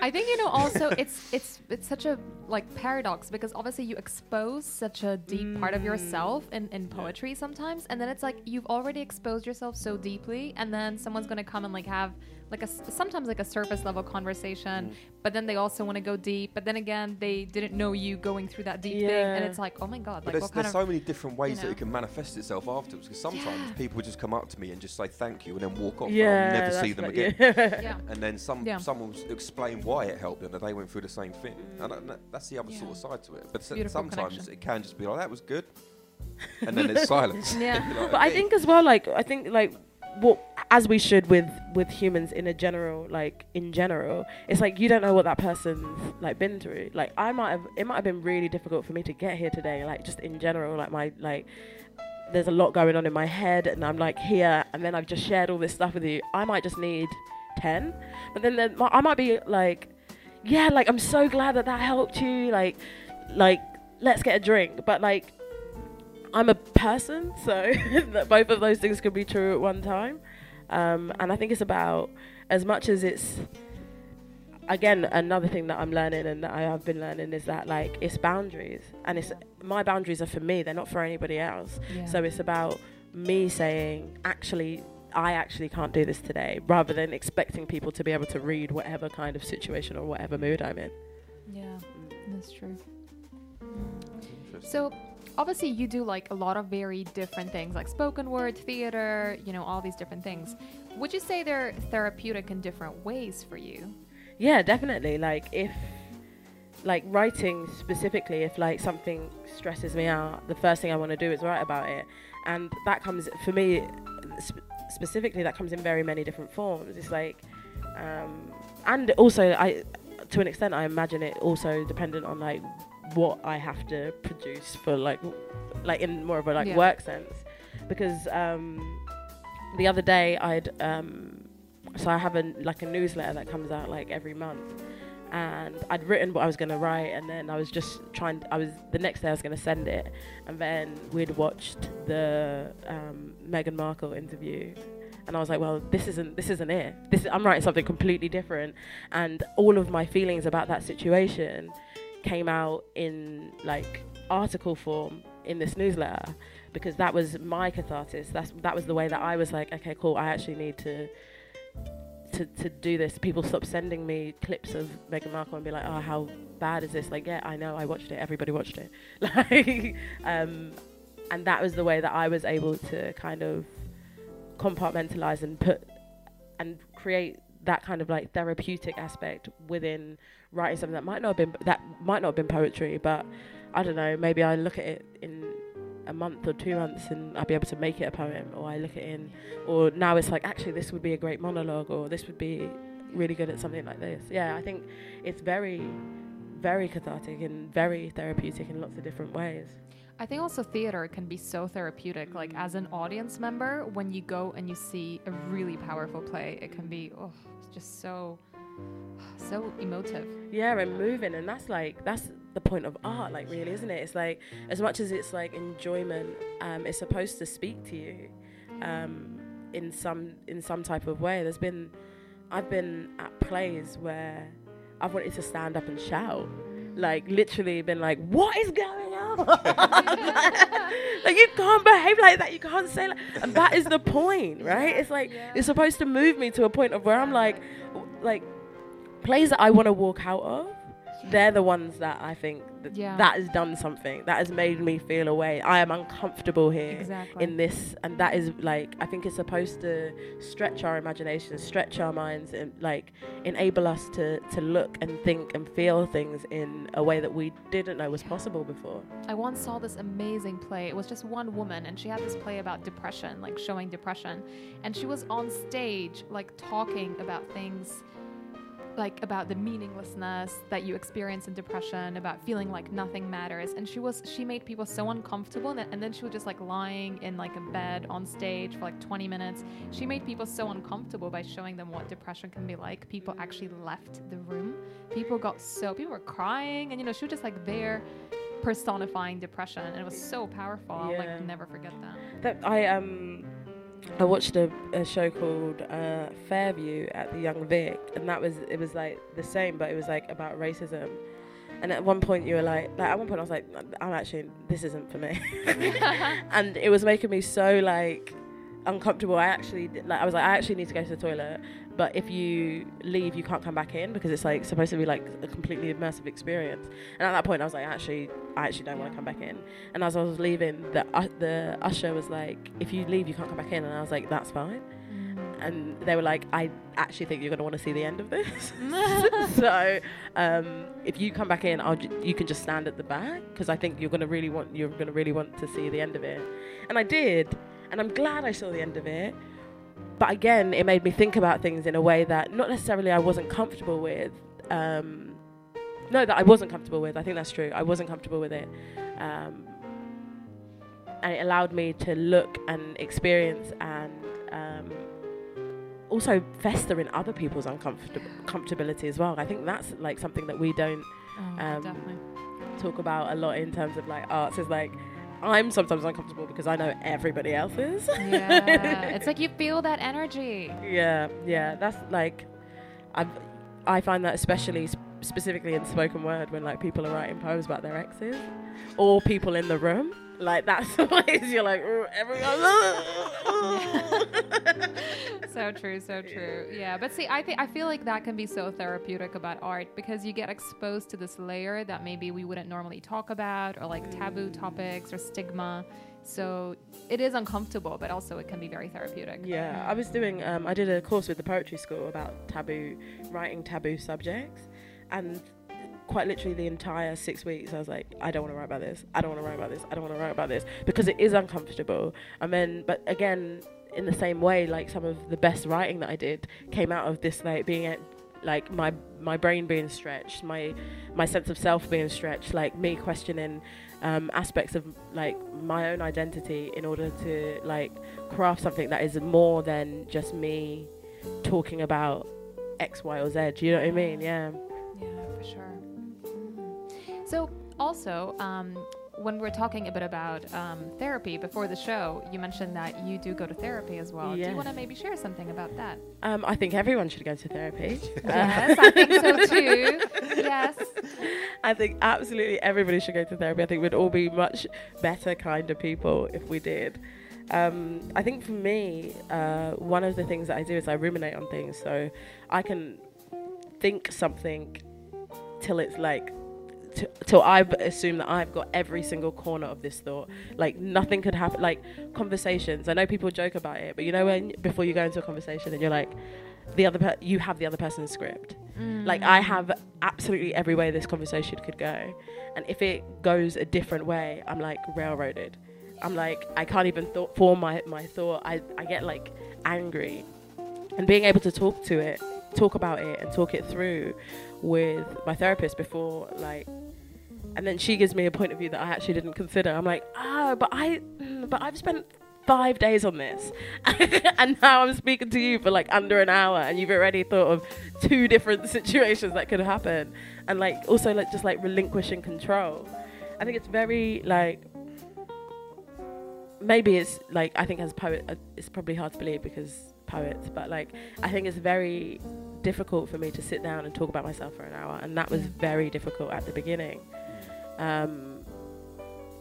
I think you know also it's it's it's such a like paradox because obviously you expose such a deep part of yourself in, in poetry sometimes and then it's like you've already exposed yourself so deeply and then someone's gonna come and like have like a sometimes like a surface level conversation mm-hmm. but then they also want to go deep but then again they didn't know you going through that deep thing and it's like oh my god But like there's, what kind there's of so many different ways you that it can manifest itself afterwards. Because sometimes Yeah. people just come up to me and just say thank you and then walk off. and yeah, I'll never see them like- again. yeah. [LAUGHS] yeah And then some Yeah. someone will explain why it helped them, and they went through the same thing. Mm. And that- that- that's the other sort of side to it. But s- Beautiful sometimes connection. it can just be like, that was good. [LAUGHS] And then there's [LAUGHS] silence. Yeah. Like, but I think as well, like I think like what as we should with with humans in a general like in general, it's like you don't know what that person's like been through. Like I might have it might have been really difficult for me to get here today. Like just in general, like my like there's a lot going on in my head, and I'm like here, and then I've just shared all this stuff with you. I might just need ten, but then there, I might be like yeah, like I'm so glad that that helped you. Like, like let's get a drink. But like, I'm a person, so [LAUGHS] that both of those things could be true at one time. Um, and I think it's about as much as it's again another thing that I'm learning and that I have been learning is that like it's boundaries and it's my boundaries are for me they're not for anybody else Yeah. so it's about me saying actually I actually can't do this today rather than expecting people to be able to read whatever kind of situation or whatever mood I'm in Yeah, that's true. So, obviously, you do like a lot of very different things, like spoken word, theater, you know, all these different things. Would you say they're therapeutic in different ways for you? Yeah, definitely. Like if like writing specifically, if like something stresses me out, the first thing I want to do is write about it, and that comes for me sp- specifically. That comes in very many different forms. It's like, um, and also I, to an extent, I imagine it also dependent on like what I have to produce for like, like in more of a like Yeah. work sense, because um, the other day I'd um, so I have a like a newsletter that comes out like every month, and I'd written what I was gonna write, and then I was just trying. I was the next day I was gonna send it, and then we'd watched the um, Meghan Markle interview, and I was like, well, this isn't this isn't it. This is I'm writing something completely different, and all of my feelings about that situation came out in like article form in this newsletter because that was my catharsis. That's that was the way that I was like, okay, cool. I actually need to to to do this. People stop sending me clips of Meghan Markle and be like, oh, how bad is this? Like, yeah, I know, I watched it. Everybody watched it. [LAUGHS] Like, um, and that was the way that I was able to kind of compartmentalize and put and create that kind of like therapeutic aspect within writing something that might not have been that might not have been poetry, but I don't know. Maybe I look at it in a month or two months and I'll be able to make it a poem, or I look at it in, or now it's like actually this would be a great monologue, or this would be really good at something like this. Yeah, I think it's very, very cathartic and very therapeutic in lots of different ways. I think also theater can be so therapeutic. Like as an audience member, when you go and you see a really powerful play, it can be oh, it's just so so emotive. Yeah, and moving, and that's like that's the point of art, like really, isn't it? It's like as much as it's like enjoyment, um, it's supposed to speak to you, um, in some in some type of way. There's been, I've been at plays where I've wanted to stand up and shout, like literally been like, what is going on? [LAUGHS] [LAUGHS] like you can't behave like that. You can't say like, and that is the point, right? It's like it's supposed to move me to a point of where I'm like, like plays that I want to walk out of. They're the ones that I think that, Yeah. that has done something that has made me feel away. I am uncomfortable here Exactly. in this, and that is like I think it's supposed to stretch our imagination, stretch our minds, and like enable us to to look and think and feel things in a way that we didn't know was possible before. I once saw this amazing play. It was just one woman, and she had this play about depression, like showing depression. And she was on stage, like talking about things like about the meaninglessness that you experience in depression, about feeling like nothing matters. And she was she made people so uncomfortable, and then, and then she was just like lying in like a bed on stage for like 20 minutes. She made people so uncomfortable by showing them what depression can be like. People actually left the room. People got so people were crying, and you know she was just like there personifying depression and it was so powerful i'll like never forget that That I um I watched a, a show called uh, Fairview at the Young Vic, and that was it was like the same, but it was like about racism. And at one point you were like, like at one point I was like, I'm actually this isn't for me, [LAUGHS] and it was making me so like uncomfortable. I actually like I was like I actually need to go to the toilet, but if you leave, you can't come back in because it's like supposed to be like a completely immersive experience. And at that point I was like, actually, I actually don't want to come back in. And as I was leaving, the uh, the usher was like, "If you leave, you can't come back in." And I was like, "That's fine." And they were like, "I actually think you're going to want to see the end of this. [LAUGHS] [LAUGHS] so um, if you come back in, I'll j- you can just stand at the back because I think you're going to really want you're going to really want to see the end of it." And I did, and I'm glad I saw the end of it. But again, it made me think about things in a way that not necessarily I wasn't comfortable with. Um, no, that I wasn't comfortable with. I think that's true. I wasn't comfortable with it. Um, and it allowed me to look and experience and um, also fester in other people's uncomfortability comfortability as well. I think that's like something that we don't Oh, Um, talk about a lot in terms of like arts. Is like I'm sometimes uncomfortable because I know everybody else is. Yeah, [LAUGHS] it's like you feel that energy. Yeah, yeah, that's like, I I find that especially sp- specifically in spoken word when like people are writing poems about their exes, or people in the room. Like that's [LAUGHS] the ways you're like everyone. [LAUGHS] so true, so true. Yeah, but see, I think I feel like that can be so therapeutic about art because you get exposed to this layer that maybe we wouldn't normally talk about, or like taboo topics or stigma. So it is uncomfortable, but also it can be very therapeutic. Yeah, I was doing. Um, I did a course with the poetry school about taboo writing taboo subjects, and quite literally the entire six weeks, I was like, I don't want to write about this. I don't want to write about this. I don't want to write about this because it is uncomfortable. And then, but again, in the same way, like some of the best writing that I did came out of this, like being at, like my my brain being stretched, my my sense of self being stretched, like me questioning um, aspects of like my own identity in order to like craft something that is more than just me talking about X, Y, or Z. Do you know what I mean? Yeah. Sure. Mhm. So, also, um, when we're talking a bit about um, therapy before the show, you mentioned that you do go to therapy as well. Do you want to maybe share something about that? Um, I think everyone should go to therapy. yes, [LAUGHS] I think so too. Yes. I think absolutely everybody should go to therapy. I think we'd all be much better, kind of people if we did. Um, I think for me, uh, one of the things that I do is I ruminate on things. So I can think something till it's like, t- till I b- assume that I've got every single corner of this thought. Like nothing could happen. Like conversations. I know people joke about it, but you know when before you go into a conversation and you're like, the other per- you have the other person's script. Mm. Like I have absolutely every way this conversation could go, and if it goes a different way, I'm like railroaded. I'm like I can't even th- form my my thought. I I get like angry, and being able to talk to it, talk about it, and talk it through with my therapist before like. And then she gives me a point of view that I actually didn't consider. I'm like, oh, but I, mm, but I've spent five days on this, [LAUGHS] and now I'm speaking to you for like under an hour, and you've already thought of two different [LAUGHS] situations that could happen, and like also like just like relinquishing control. I think it's very like maybe it's like I think as a poet, uh, it's probably hard to believe because poets, but like I think it's very difficult for me to sit down and talk about myself for an hour, and that was very difficult at the beginning. Um,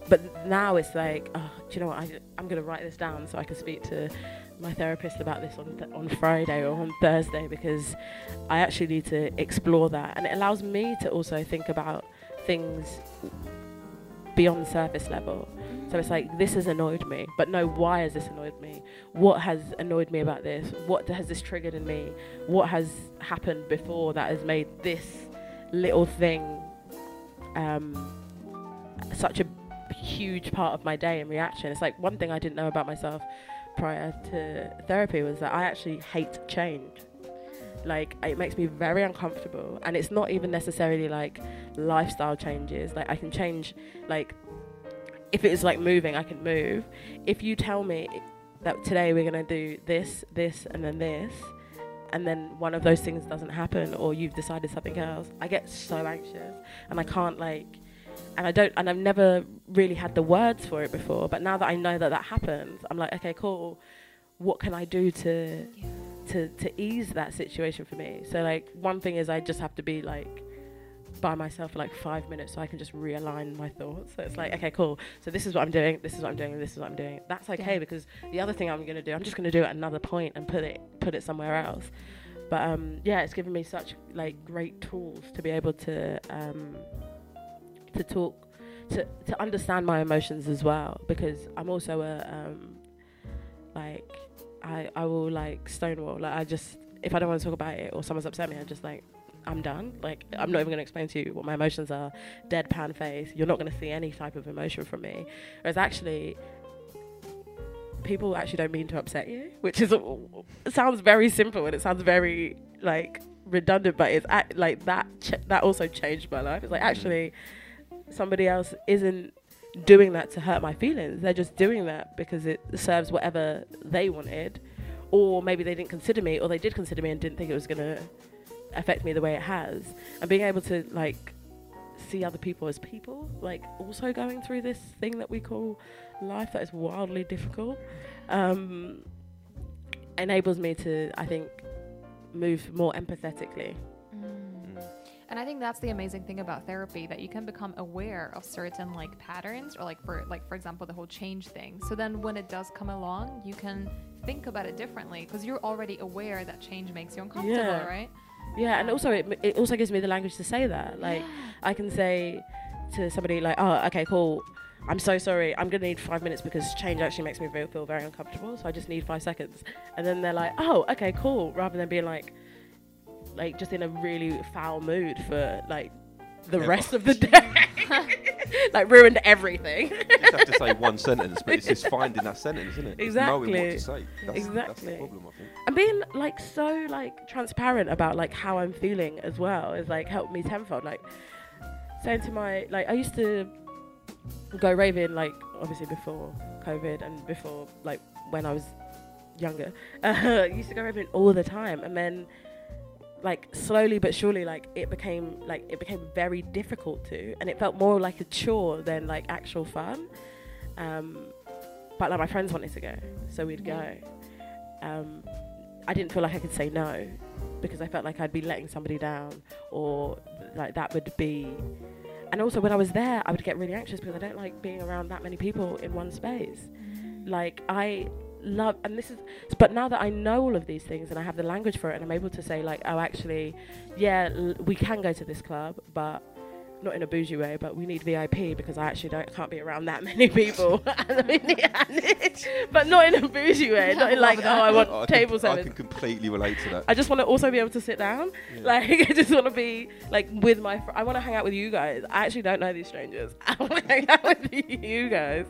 but now it's like, oh, do you know what? I, I'm going to write this down so I can speak to my therapist about this on th- on Friday or on Thursday because I actually need to explore that, and it allows me to also think about things beyond surface level. So it's like this has annoyed me, but no, why has this annoyed me? What has annoyed me about this? What has this triggered in me? What has happened before that has made this little thing um, such a huge part of my day and reaction? It's like one thing I didn't know about myself prior to therapy was that I actually hate change. Like it makes me very uncomfortable, and it's not even necessarily like lifestyle changes. Like I can change, like if it is like moving, I can move. If you tell me that today we're gonna do this, this, and then this, and then one of those things doesn't happen, or you've decided something else, I get so anxious, and I can't like, and I don't, and I've never really had the words for it before. But now that I know that that happens, I'm like, okay, cool. What can I do to to to ease that situation for me? So like, one thing is I just have to be like by myself for like five minutes so I can just realign my thoughts. So it's like, okay, cool. So this is what I'm doing, this is what I'm doing, this is what I'm doing. That's okay Yeah. because the other thing I'm gonna do, I'm just gonna do it at another point and put it put it somewhere else. But um, yeah, it's given me such like great tools to be able to um, to talk to to understand my emotions as well because I'm also a um, like I I will like stonewall like I just if I don't want to talk about it or someone's upset me I'm just like I'm done. Like I'm not even going to explain to you what my emotions are. Deadpan face. You're not going to see any type of emotion from me. Whereas actually people actually don't mean to upset you which is sounds very simple and it sounds very like redundant but it's act, like that ch- that also changed my life. It's like mm-hmm. actually somebody else isn't doing that to hurt my feelings. They're just doing that because it serves whatever they wanted or maybe they didn't consider me, or they did consider me and didn't think it was going to affect me the way it has. And being able to like see other people as people, like also going through this thing that we call life that is wildly difficult, um, enables me to, I think, move more empathetically. Mm. And I think that's the amazing thing about therapy that you can become aware of certain like patterns or like for like for example the whole change thing. So then when it does come along, you can think about it differently because you're already aware that change makes you uncomfortable, Yeah. right? Yeah, and also it, it also gives me the language to say that. Like I can say to somebody like, "Oh, okay, cool. I'm so sorry. I'm gonna need five minutes because change actually makes me feel, feel very uncomfortable. So I just need five seconds." And then they're like, "Oh, okay, cool," rather than being like, like just in a really foul mood for like the Yeah, rest of the [LAUGHS] day, [LAUGHS] like ruined everything. You just have to say one sentence, but it's just finding that sentence, isn't it? It's Knowing what to say. That's, That's the problem, I think. and being like so like transparent about like how I'm feeling as well is like helped me tenfold. Like saying to my like I used to go raving like obviously before COVID and before like when I was younger. Uh, [LAUGHS] I used to go raving all the time, and then like slowly but surely like it became like it became very difficult to, and it felt more like a chore than like actual fun. Um, but like my friends wanted to go, so we'd go. Um, I didn't feel like I could say no because I felt like I'd be letting somebody down, or like that would be. And also, when I was there, I would get really anxious because I don't like being around that many people in one space. Like I love, and this is, but now that I know all of these things and I have the language for it, and I'm able to say like, oh, actually, yeah, l- we can go to this club, but not in a bougie way, but we need VIP because I actually don't can't be around that [LAUGHS] many people. [LAUGHS] And we need- but not in a bougie way, not in like, oh, I want I table can, I can completely relate to that. I just want to also be able to sit down. Yeah. Like [LAUGHS] I just want to be like with my. Fr- I want to hang out with you guys. I actually don't know these strangers. I want to hang out with you guys.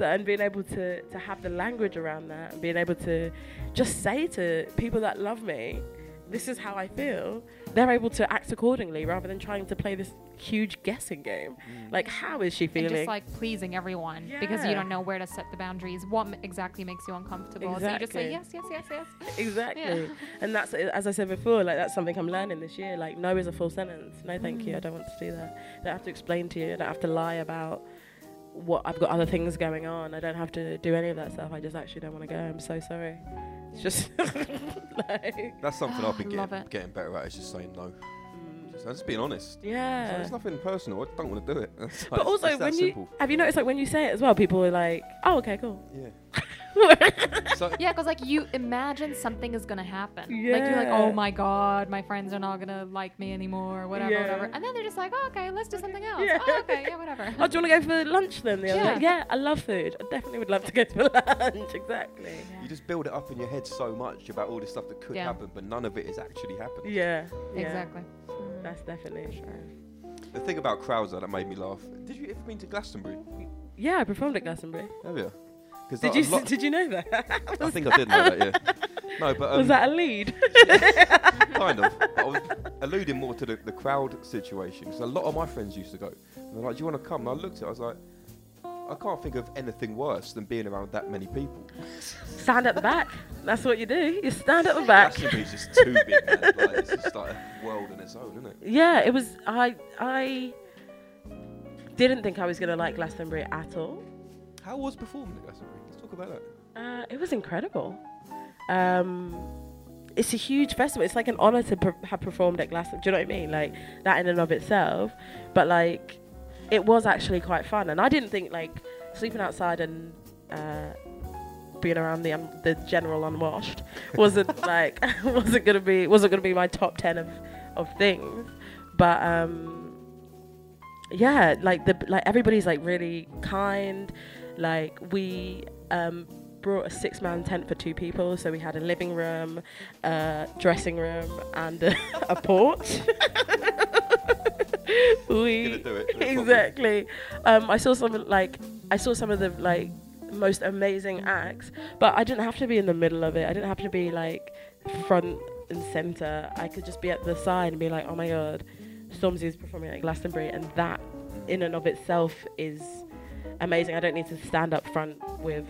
So and being able to to have the language around that and being able to just say to people that love me, this is how I feel. They're able to act accordingly rather than trying to play this huge guessing game. Mm. Like how is she And feeling? just like pleasing everyone because you don't know where to set the boundaries. What m- exactly makes you uncomfortable? So you just say yes, yes, yes, yes. Exactly. [LAUGHS] And that's as I said before, like that's something I'm learning this year. Like no is a full sentence. No thank you. I don't want to do that. I don't have to explain to you. I don't have to lie about what I've got other things going on. I don't have to do any of that stuff. I just actually don't want to go. I'm so sorry. It's just like [LAUGHS] That's something I've been [SIGHS] Love getting, it. getting better at, is just saying no. Just, I'm just being honest. So yeah. it's nothing personal. I don't want to do it. [LAUGHS] It's like- But also when you simple. have you noticed like when you say it as well, people are like, "Oh, okay, cool." Yeah. [LAUGHS] so Yeah, because like you imagine something is gonna happen. Yeah. Like you're like, oh my god, my friends are not gonna like me anymore, whatever, Yeah. whatever. And then they're just like, oh, okay, let's do something else. Yeah. Oh, okay, yeah, whatever. [LAUGHS] Oh, do you want to go for lunch then? The Yeah. day? yeah, I love food. I definitely would love to go for lunch. Exactly. you just build it up in your head so much about all this stuff that could Yeah. happen, but none of it is actually happening. Yeah. yeah. Exactly. Mm. That's definitely sure. The thing about crowds that made me laugh. Did you ever been to Glastonbury? Yeah, I performed at Glastonbury. Have you? Did you s- did you know that? I think I did know that. Yeah. No, but [LAUGHS] um, was that a lead? [LAUGHS] kind of. I was alluding more to the, the crowd situation because a lot of my friends used to go. And they're like, "Do you want to come?" And I looked at it. I was like, "I can't think of anything worse than being around that many people." Stand at the back. That's what you do. You stand at the back. Glastonbury's just too big. Man. Like, it's just like a world in its own, isn't it? Yeah, it was. I I didn't think I was gonna like Glastonbury at all. How was performing at Glastonbury? Let's talk about that. Uh, it was incredible. Um, it's a huge festival. It's like an honor to per- have performed at Glastonbury. Do you know what I mean? Like that in and of itself. But like, it was actually quite fun. And I didn't think like sleeping outside and uh, being around the un- the general unwashed [LAUGHS] wasn't like [LAUGHS] wasn't gonna be wasn't gonna be my top ten of of things. But um, yeah, like the like everybody's like really kind. Like we um, brought a six man tent for two people, so we had a living room, a dressing room, and a, [LAUGHS] a porch. [LAUGHS] we Gonna do it. do it properly. exactly. Um, I saw some like I saw some of the like most amazing acts, but I didn't have to be in the middle of it. I didn't have to be like front and center. I could just be at the side and be like, oh my god, Stormzy is performing at Glastonbury, and that in and of itself is amazing. I don't need to stand up front with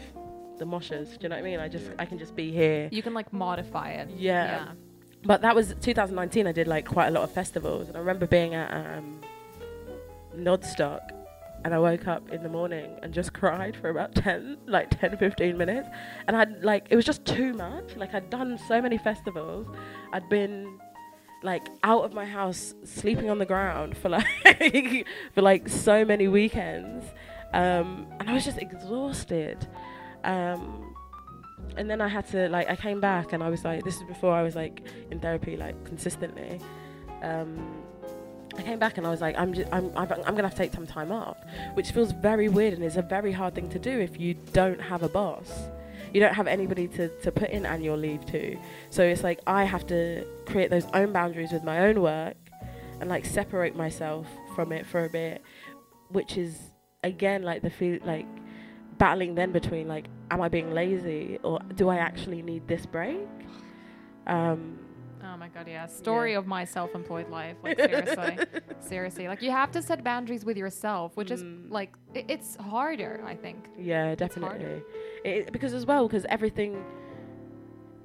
the moshers. Do you know what I mean? I just I can just be here. You can like modify it. yeah. Yeah. But that was 2019. I did like quite a lot of festivals, and I remember being at um, Nozstock, and I woke up in the morning and just cried for about 10, like 10, 15 minutes, and I'd like it was just too much. Like I'd done so many festivals, I'd been like out of my house sleeping on the ground for [LAUGHS] like for like so many weekends, um, and I was just exhausted. Um, and then I had to like I came back and I was like this is before I was like in therapy like consistently. Um, I came back and I was like I'm just, I'm I'm I'm gonna have to take some time off, which feels very weird and is a very hard thing to do if you don't have a boss. You don't have anybody to, to put in annual leave to. So it's like I have to create those own boundaries with my own work and like separate myself from it for a bit, which is again like the feel like battling then between like am I being lazy or do I actually need this break? Um, Oh my god, yeah. Story of my self-employed life. Like [LAUGHS] seriously, seriously. Like you have to set boundaries with yourself, which is Mm. like i- it's harder. I think. yeah, definitely. It, because as well, because everything,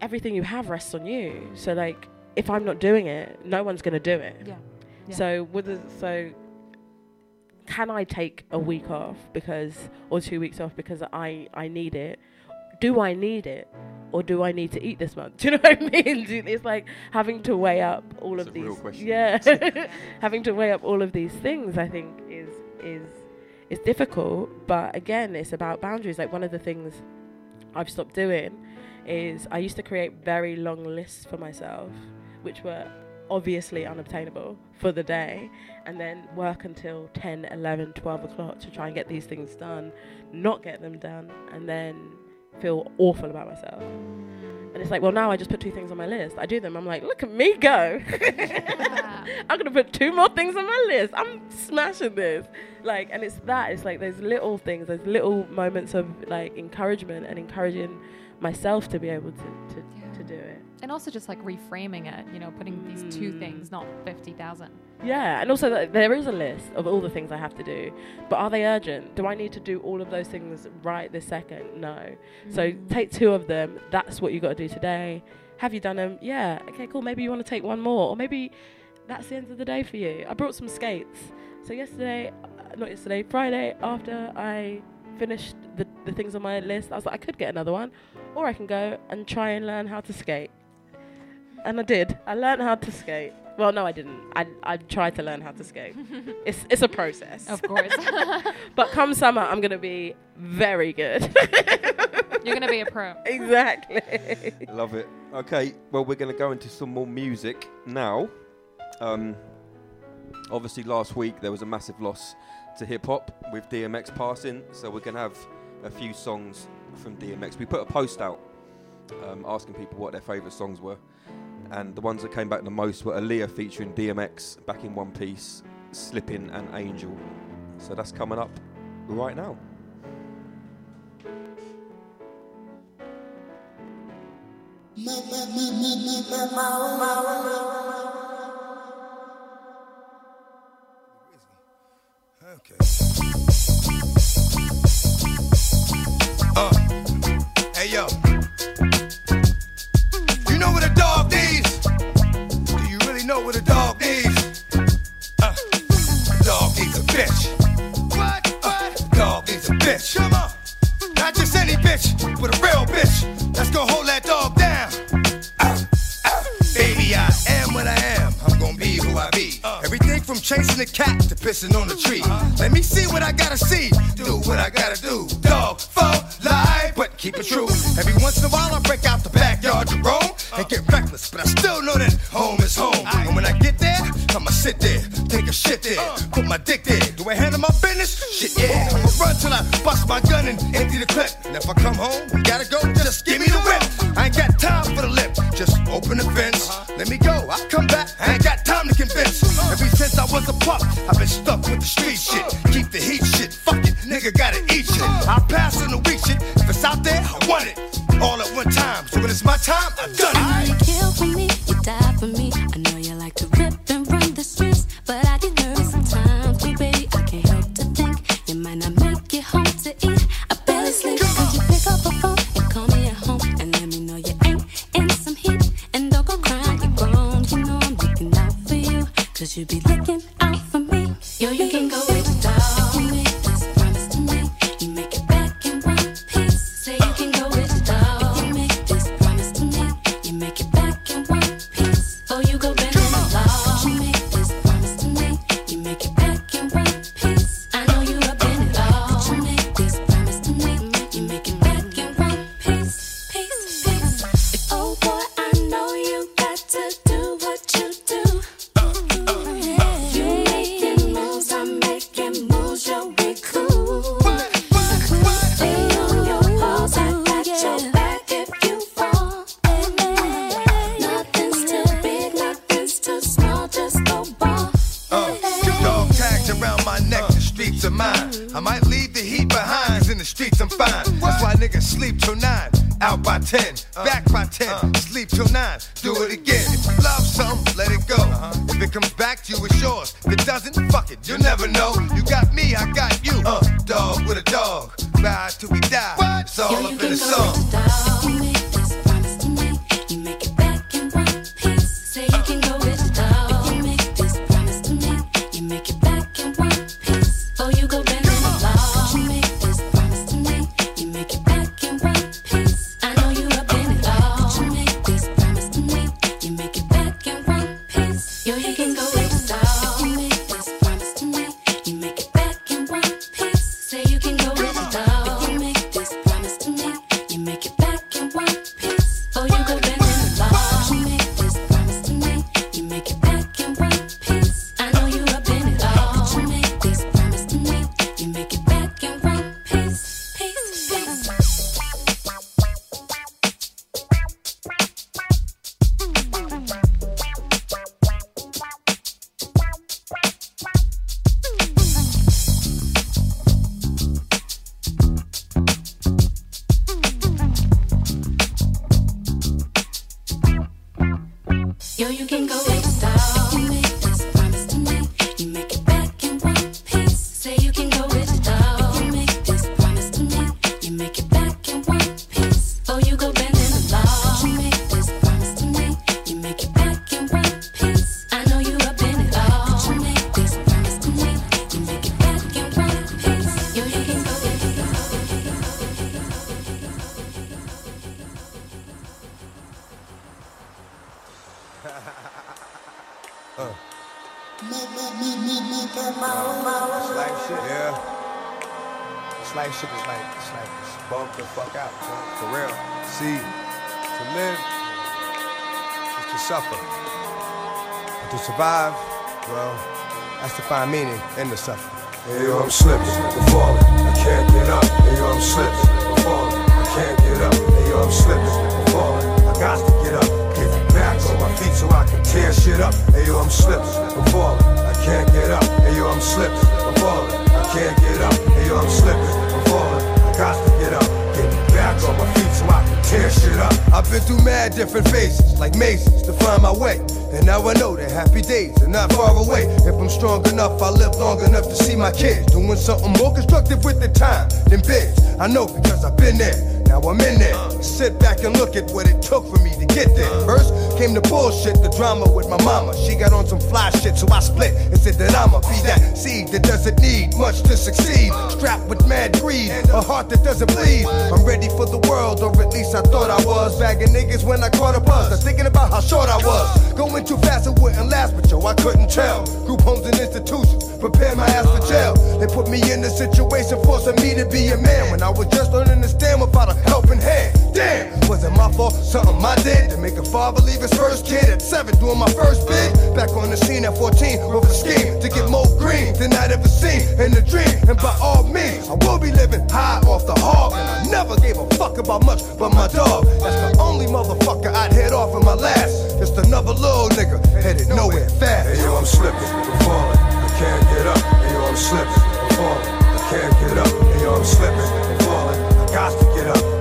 everything you have rests on you. So like, if I'm not doing it, no one's gonna do it. Yeah. Yeah. So with the, so, can I take a week off because or two weeks off because I I need it? Do I need it? Or do I need to eat this month? [LAUGHS] Do you know what I mean? It's like having to weigh up all It's of a real these. question. Yeah, [LAUGHS] [LAUGHS] having to weigh up all of these things, I think, is is is difficult. But again, it's about boundaries. Like one of the things I've stopped doing is I used to create very long lists for myself, which were obviously unobtainable for the day, and then work until 10, 11, 12 o'clock to try and get these things done, not get them done, and then feel awful about myself. And it's like, well, now I just put two things on my list. I do them. I'm like, look at me go. [LAUGHS] I'm gonna put two more things on my list. I'm smashing this. Like, and it's that. It's like those little things, those little moments of like encouragement and encouraging myself to be able to to, and also just like reframing it. You know, putting these two Mm. things, not fifty thousand. Yeah, and also that there is a list of all the things I have to do, but are they urgent? Do I need to do all of those things right this second? No. So take two of them. That's what you got to do today. Have you done them? Yeah. Okay, cool. Maybe you want to take one more, or maybe that's the end of the day for you. I brought some skates. So yesterday, uh, not yesterday, Friday, after I finished the, the things on my list, I was like, I could get another one, or I can go and try and learn how to skate. And I did. I learned how to skate. Well, no, I didn't. I I tried to learn how to skate. [LAUGHS] it's it's a process. Of course, [LAUGHS] But come summer, I'm gonna be very good. you're gonna be a pro. [LAUGHS] exactly. Love it. Okay, well, we're going to go into some more music now. Um, obviously, last week there was a massive loss to hip hop with DMX passing, so we're going to have a few songs from DMX. We put a post out um, asking people what their favourite songs were, and the ones that came back the most were Aaliyah featuring DMX, Back in One Piece, Slipping, and Angel. So that's coming up right now. Okay. Uh, hey yo. You know what a dog needs? Uh, a dog needs a bitch. What? Uh, what? Dog needs a bitch. Come on. Not just any bitch, but a real bitch. That's gonna hold that dog down. Ow, ow. Baby, I am what I am. I'm gonna be who I be. Everything from chasing the cat to pissing on the tree. Uh-huh. Let me see what I gotta see. Do what I gotta do. Dog, for lie, but keep it true. [LAUGHS] Every once in a while I break out the backyard to roam but I still know that home is home. And when I get there, I'ma sit there, take a shit there, put my dick there. Do I handle my business? Shit, yeah. I'ma run till I bust my gun and empty the clip. And if I come home, gotta go, just give me the whip. I ain't got time for the lip, just open the fence. Let me go, I'll come back. I ain't got time to convince. Ever since I was a pup, I've been stuck with the street shit. Keep the heat shit, fuck it, nigga gotta eat shit. I'll pass on the weak shit. If it's out there, I want it. All at one time. So when it's my time, I've done you be know. You got me, I got you. Uh, dog with a dog, ride till we die. It's all Yo, up in the song. In the suffering. Hey yo, I'm slipping, something more constructive with the time than biz. I know because I've been there. Now I'm in there. Sit back and look at what it took for me to get there. First came the bullshit, the drama with my mama. She got on some fly shit, so I split that I'ma be that seed that doesn't need much to succeed. Strapped with mad greed, a heart that doesn't bleed. I'm ready for the world, or at least I thought I was. Bagging niggas when I caught a buzz. I'm thinking about how short I was. Going too fast, it wouldn't last, but yo, I couldn't tell. Group homes and institutions, prepare my ass for jail. They put me in a situation forcing me to be a man when I was just learning to stand without a helping hand. Damn, was it my fault? Something I did to make a father leave his first kid at seven, doing my first bid. Back on the scene at 14 with a scheme to get more green than I'd ever seen in a dream. And by all means, I will be living high off the hog. And I never gave a fuck about much but my dog. That's the only motherfucker I'd head off in my last. Just another little nigga headed nowhere fast. Hey yo, I'm slipping, I'm falling, I can't get up. Hey yo, I'm slipping, I'm falling, I can't get up. Hey yo, I'm slipping, I'm falling, I got to get up.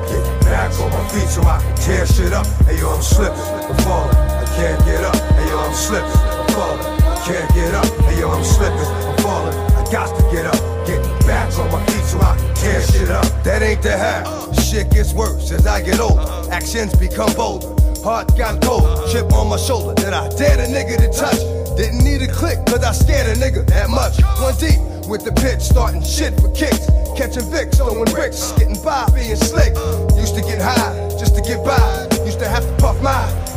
Back on my feet so I can tear shit up. Hey yo, I'm slipping, I'm falling, I can't get up. Hey yo, I'm slipping, I'm falling, I can't get up. Hey yo, I'm slipping, I'm falling, I got to get up. Get back on my feet so I can tear shit up. That ain't the half. Shit gets worse as I get older. Actions become bolder. Heart got cold. Chip on my shoulder that I dare a nigga to touch. Didn't need a click, cause I scared a nigga that much. One deep with the pitch, starting shit for kicks. Catching Vicks, throwing bricks, getting by, being slick. Used to get high, just to get by. Used to have to puff my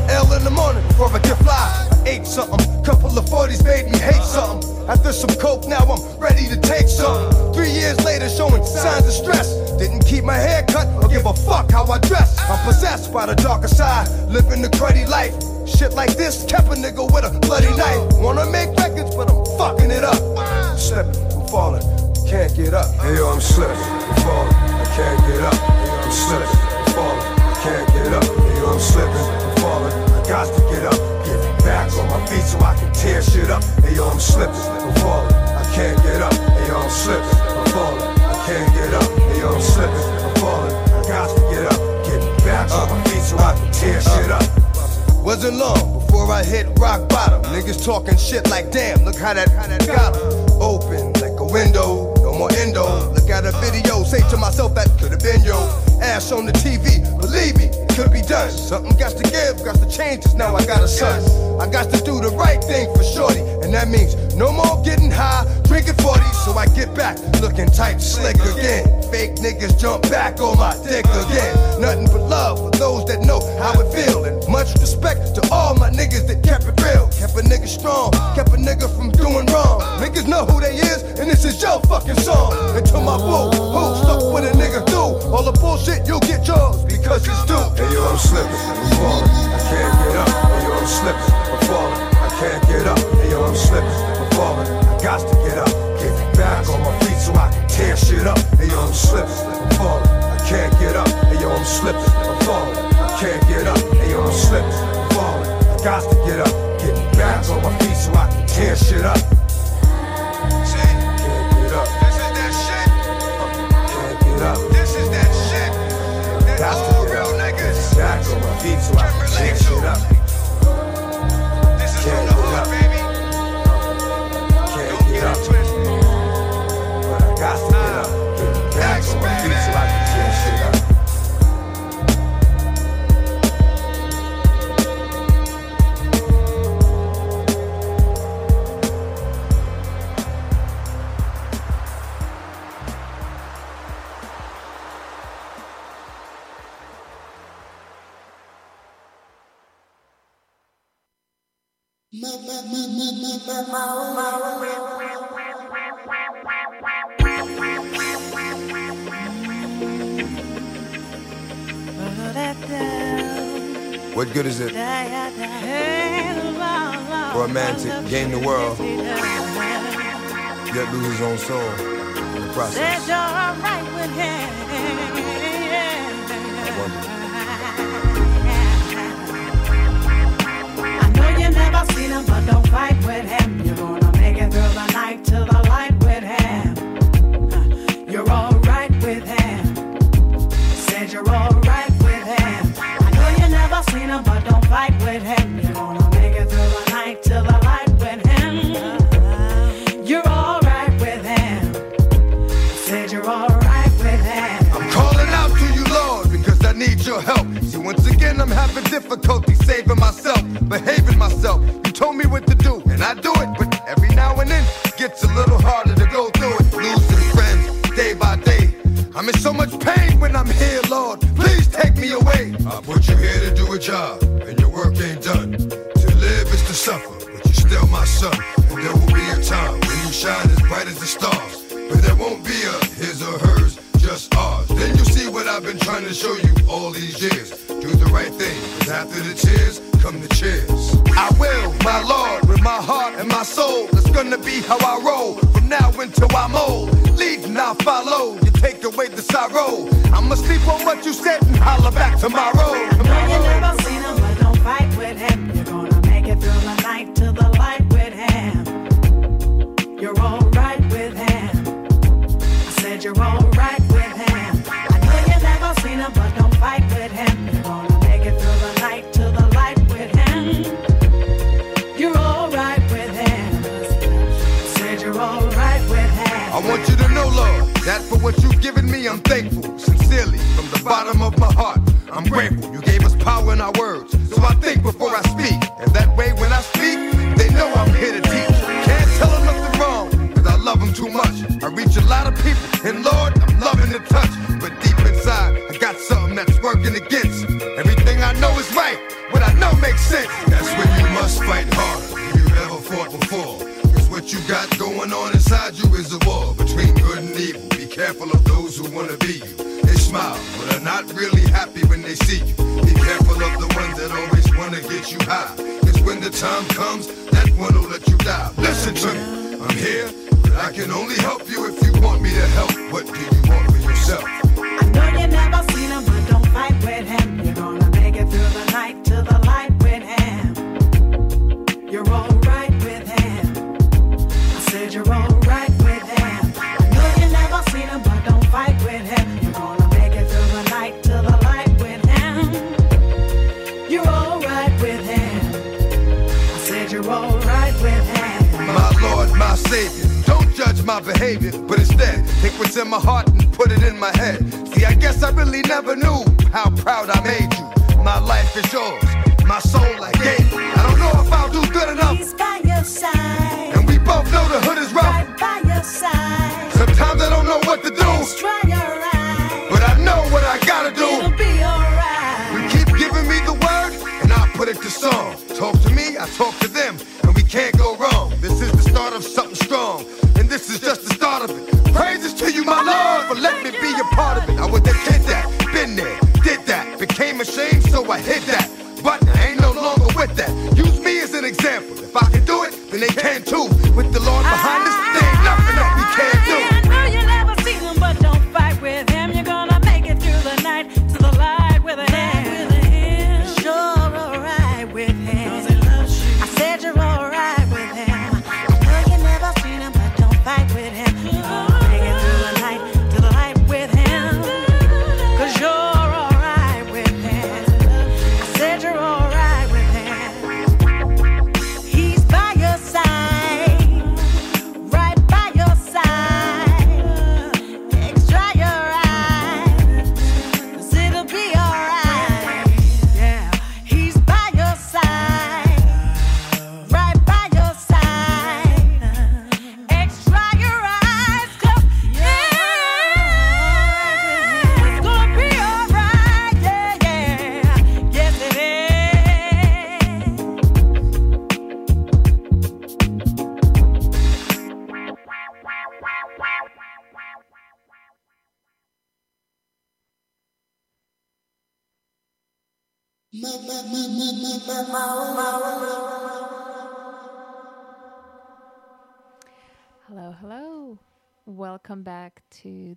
L in the morning before I get fly. I ate something, couple of 40s made me hate something. After some coke, now I'm ready to take something. Three years later, showing signs of stress. Didn't keep my hair cut or give a fuck how I dress. I'm possessed by the darker side, living the cruddy life. Shit like this kept a nigga with a bloody knife. Wanna make records, but I'm fucking it up. I'm Slipping, I'm falling, can't get up. Hey yo, I'm slipping, I'm falling, I can't get up. I'm slipping, I'm falling, I can't get up. Yo, I'm slipping, I'm falling, I got to get up. Get back on my feet so I can tear shit up. Hey yo, I'm slipping, I'm falling, I can't get up. Hey yo, I'm slipping, I'm falling, I can't get up. Hey yo, I'm slipping, I'm falling, I got to get up. Get back on my feet so I can tear shit up. Wasn't long before I hit rock bottom. Niggas talking shit like, damn, look how that, got 'em. Open like a window, more endo. Look at a video, say to myself, that could have been yo. Ass on the TV, believe me, it could be done. Something got to give, got to change, 'cause now I got a son. I got to do the right thing for shorty, and that means no more getting high, drinking 40, so I get back looking tight, slick again. Fake niggas jump back on my dick again. Nothing but love for those that know how it feel, and much respect to all my niggas that kept it real. Kept a nigga strong, kept a nigga from doing wrong. Niggas know who they is, and this is your fucking song. And to my boo, who stuck with a nigga through all the bullshit, you'll get yours because it's due. Hey yo, I'm slipping, I'm falling, I can't get up. Hey yo, I'm slipping, I'm falling, I can't get up. Hey yo, I'm slipping, I'm falling, I got to get up. Get back on my feet so I can tear shit up. Hey yo, I'm slipping, I'm falling, I can't get up. Hey yo, I'm slipping, I'm falling, I can't get up. Hey yo, I'm slipping, I'm falling, I got to get up. Back on my feet so I can tear shit up. See, can't get up. This is that shit. Can't get up. This is that shit. That Got all real up. niggas. Back on my feet so I can tear shit up. This is from Can't the get hood, baby. Can't Don't get get up. What do you want for yourself? I know you never seen him, but don't fight with him. You're gonna make it through the night to the light with him. You're alright with him. I said you're alright with him. I know you never seen him, but don't fight with him. You're gonna make it through the night to the light with him. You're alright with him. I said you're alright with him. My Lord, my Savior. Don't judge my behavior, but instead take what's in my heart and put it in my head. See, I guess I really never knew how proud I made you. My life is yours, my soul I gave you. I don't know if I'll do good enough, He's by your side. and we both know the hood is rough. Right by your side. Sometimes I don't know what to do, Just try your eyes. but I know what I gotta do. It'll be alright. You keep giving me the word, and I put it to song. Talk to me, I talk to them,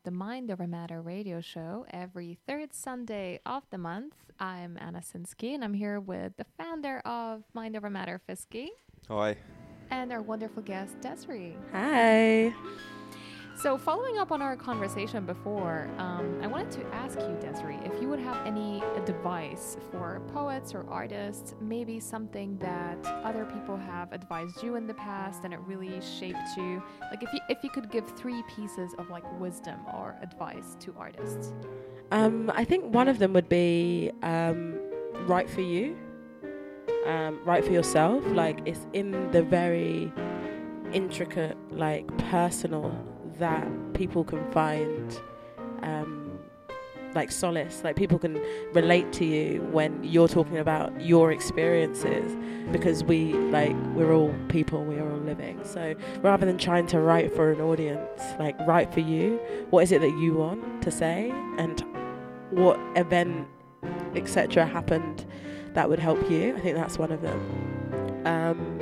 the Mind Over Matter radio show every third Sunday of the month. I'm Anna Sinsky and I'm here with the founder of Mind Over Matter, Fisky, Hi. and our wonderful guest, Desree. Hi. So, following up on our conversation before, um, I wanted to ask you, Desree, if you would have any advice for poets or artists, maybe something that other people have advised you in the past and it really shaped you. Like, if you if you could give three pieces of like wisdom or advice to artists. Um, I think one of them would be um, right for you, um, right for yourself. Like it's in the very intricate, like personal that people can find um, like solace. Like people can relate to you when you're talking about your experiences because we like we're all people, we are all living. So rather than trying to write for an audience, like write for you. What is it that you want to say and what event etc happened that would help you i think that's one of them um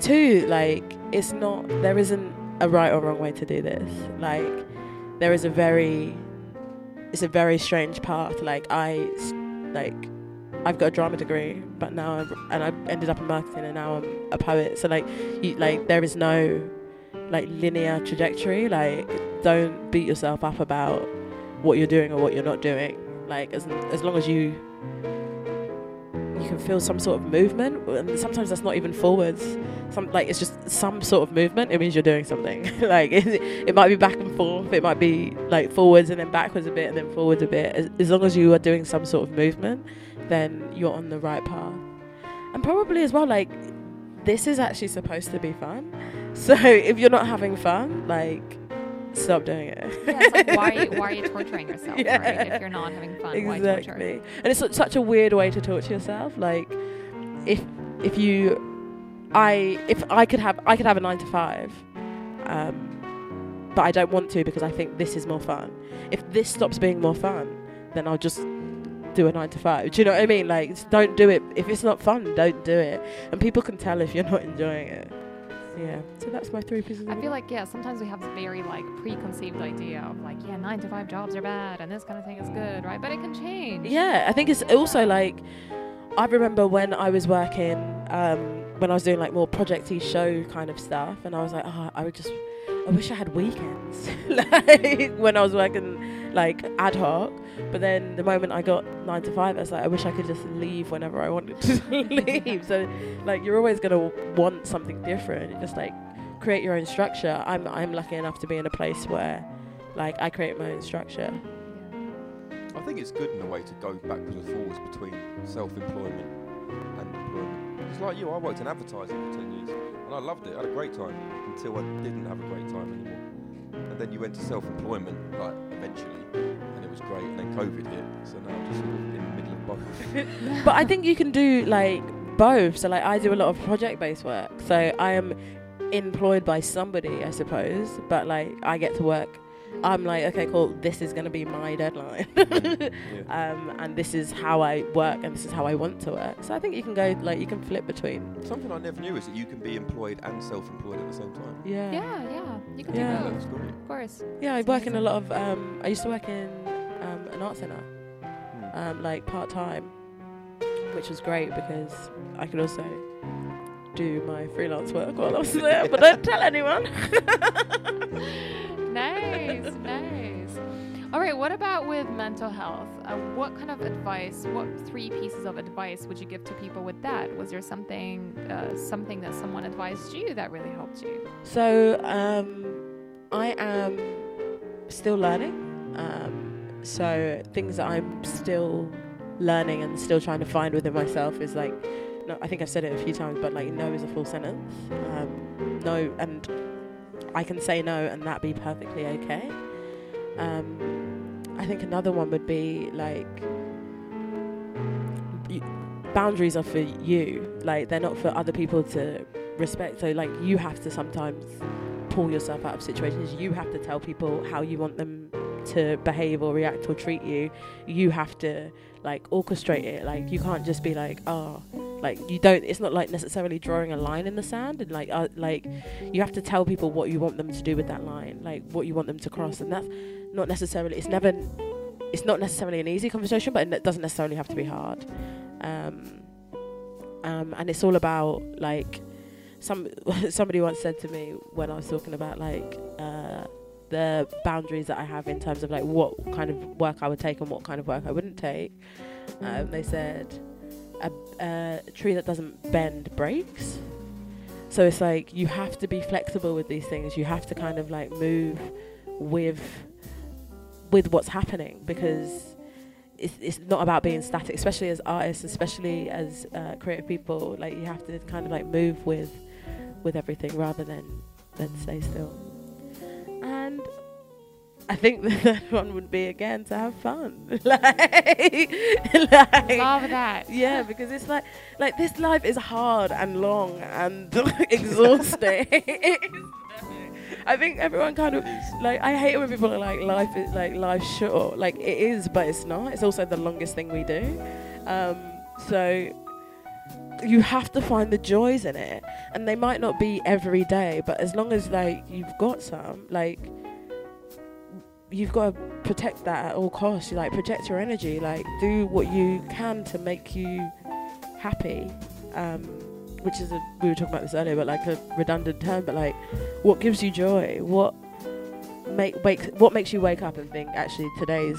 two like it's not there isn't a right or wrong way to do this. Like there is a very it's a very strange path. Like I like i've got a drama degree but now I'm, and i ended up in marketing and now i'm a poet. So like you like there is no like linear trajectory. Like don't beat yourself up about what you're doing or what you're not doing. Like as as long as you you can feel some sort of movement, and sometimes that's not even forwards. Some like it's just some sort of movement. It means you're doing something. [LAUGHS] like it, it might be back and forth. It might be like forwards and then backwards a bit and then forwards a bit. As, as long as you are doing some sort of movement, then you're on the right path. And probably as well, like this is actually supposed to be fun. [LAUGHS] So if you're not having fun, like stop doing it. Yeah, it's like why, why are you [LAUGHS] torturing yourself, Yeah. right? If you're not having fun, why torture? exactly. And it's such a weird way to torture yourself. Like, if if you I if I could have I could have a nine to five, um, but I don't want to because I think this is more fun. If this stops being more fun, then I'll just do a nine to five. Do you know what I mean? Like, don't do it if it's not fun. Don't do it, and people can tell if you're [LAUGHS] not enjoying it. Yeah. So that's my three pieces. Of I feel like yeah, sometimes we have this very like preconceived idea of like yeah, nine to five jobs are bad and this kind of thing is good, right? But it can change. Yeah, I think it's also like I remember when I was working um, when I was doing like more projecty show kind of stuff, and I was like, oh, I would just, I wish I had weekends, [LAUGHS] like when I was working like ad hoc. But then the moment I got nine to five, I was like, I wish I could just leave whenever I wanted to [LAUGHS] leave. So like you're always gonna want something different. Just like create your own structure. I'm I'm lucky enough to be in a place where like I create my own structure. I think it's good in a way to go backwards and forwards between self-employment and employment. It's like you, I worked in advertising for 10 years and I loved it. I had a great time until I didn't have a great time anymore. And then you went to self-employment, like eventually, and it was great. And then COVID hit, so now I'm just sort of in the middle of both. [LAUGHS] but I think you can do like both. So like I do a lot of project based work. So I am employed by somebody, I suppose, but like I get to work. I'm like, okay, cool. This is gonna be my deadline, [LAUGHS] [LAUGHS] um, and this is how I work, and this is how I want to work. So I think you can go like you can flip between. Something I never knew is that you can be employed and self-employed at the same time. Yeah. Yeah, yeah. You can Yeah. do both. That's great. Of course. Yeah, I It's work in a lot of. Um, I used to work in um, an art center, Hmm. um, like part time, which was great because I could also do my freelance work while I was there, but don't tell anyone. [LAUGHS] nice, [LAUGHS] nice. All right, what about with mental health? Uh, what kind of advice, what three pieces of advice would you give to people with that? Was there something, uh, something that someone advised you that really helped you? So um, I am still learning. Um, so things that I'm still learning and still trying to find within myself is like, no, I think I've said it a few times, but like no is a full sentence. Um, no, and I can say no and that be perfectly okay. Um, I think another one would be like boundaries are for you. Like they're not for other people to respect. So like you have to sometimes pull yourself out of situations. You have to tell people how you want them to behave or react or treat you. You have to like orchestrate it. Like you can't just be like, oh, like you don't. It's not like necessarily drawing a line in the sand. And like, uh, like you have to tell people what you want them to do with that line, like what you want them to cross. And that's not necessarily. It's never. It's not necessarily an easy conversation, but it doesn't necessarily have to be hard. Um, um, and it's all about like some [LAUGHS] somebody once said to me when I was talking about like uh, the boundaries that I have in terms of like what kind of work I would take and what kind of work I wouldn't take. Um, they said a, a tree that doesn't bend breaks. So it's like you have to be flexible with these things. You have to kind of like move with with what's happening because it's, it's not about being static, especially as artists, especially as uh, creative people. Like you have to kind of like move with with everything rather than than stay still. And I think [LAUGHS] the third one would be again to have fun. [LAUGHS] like, [LAUGHS] like Love that. Yeah, because it's like like this life is hard and long and exhausting. I think everyone kind of like I hate when people are like life is like life's short. Like it is, but it's not. It's also the longest thing we do. Um, so you have to find the joys in it, and they might not be every day, but as long as like you've got some, like you've got to protect that at all costs. You like protect your energy. Like do what you can to make you happy. Um, which is a we were talking about this earlier, but like a redundant term. But like, what gives you joy? What make wake what makes you wake up and think actually today's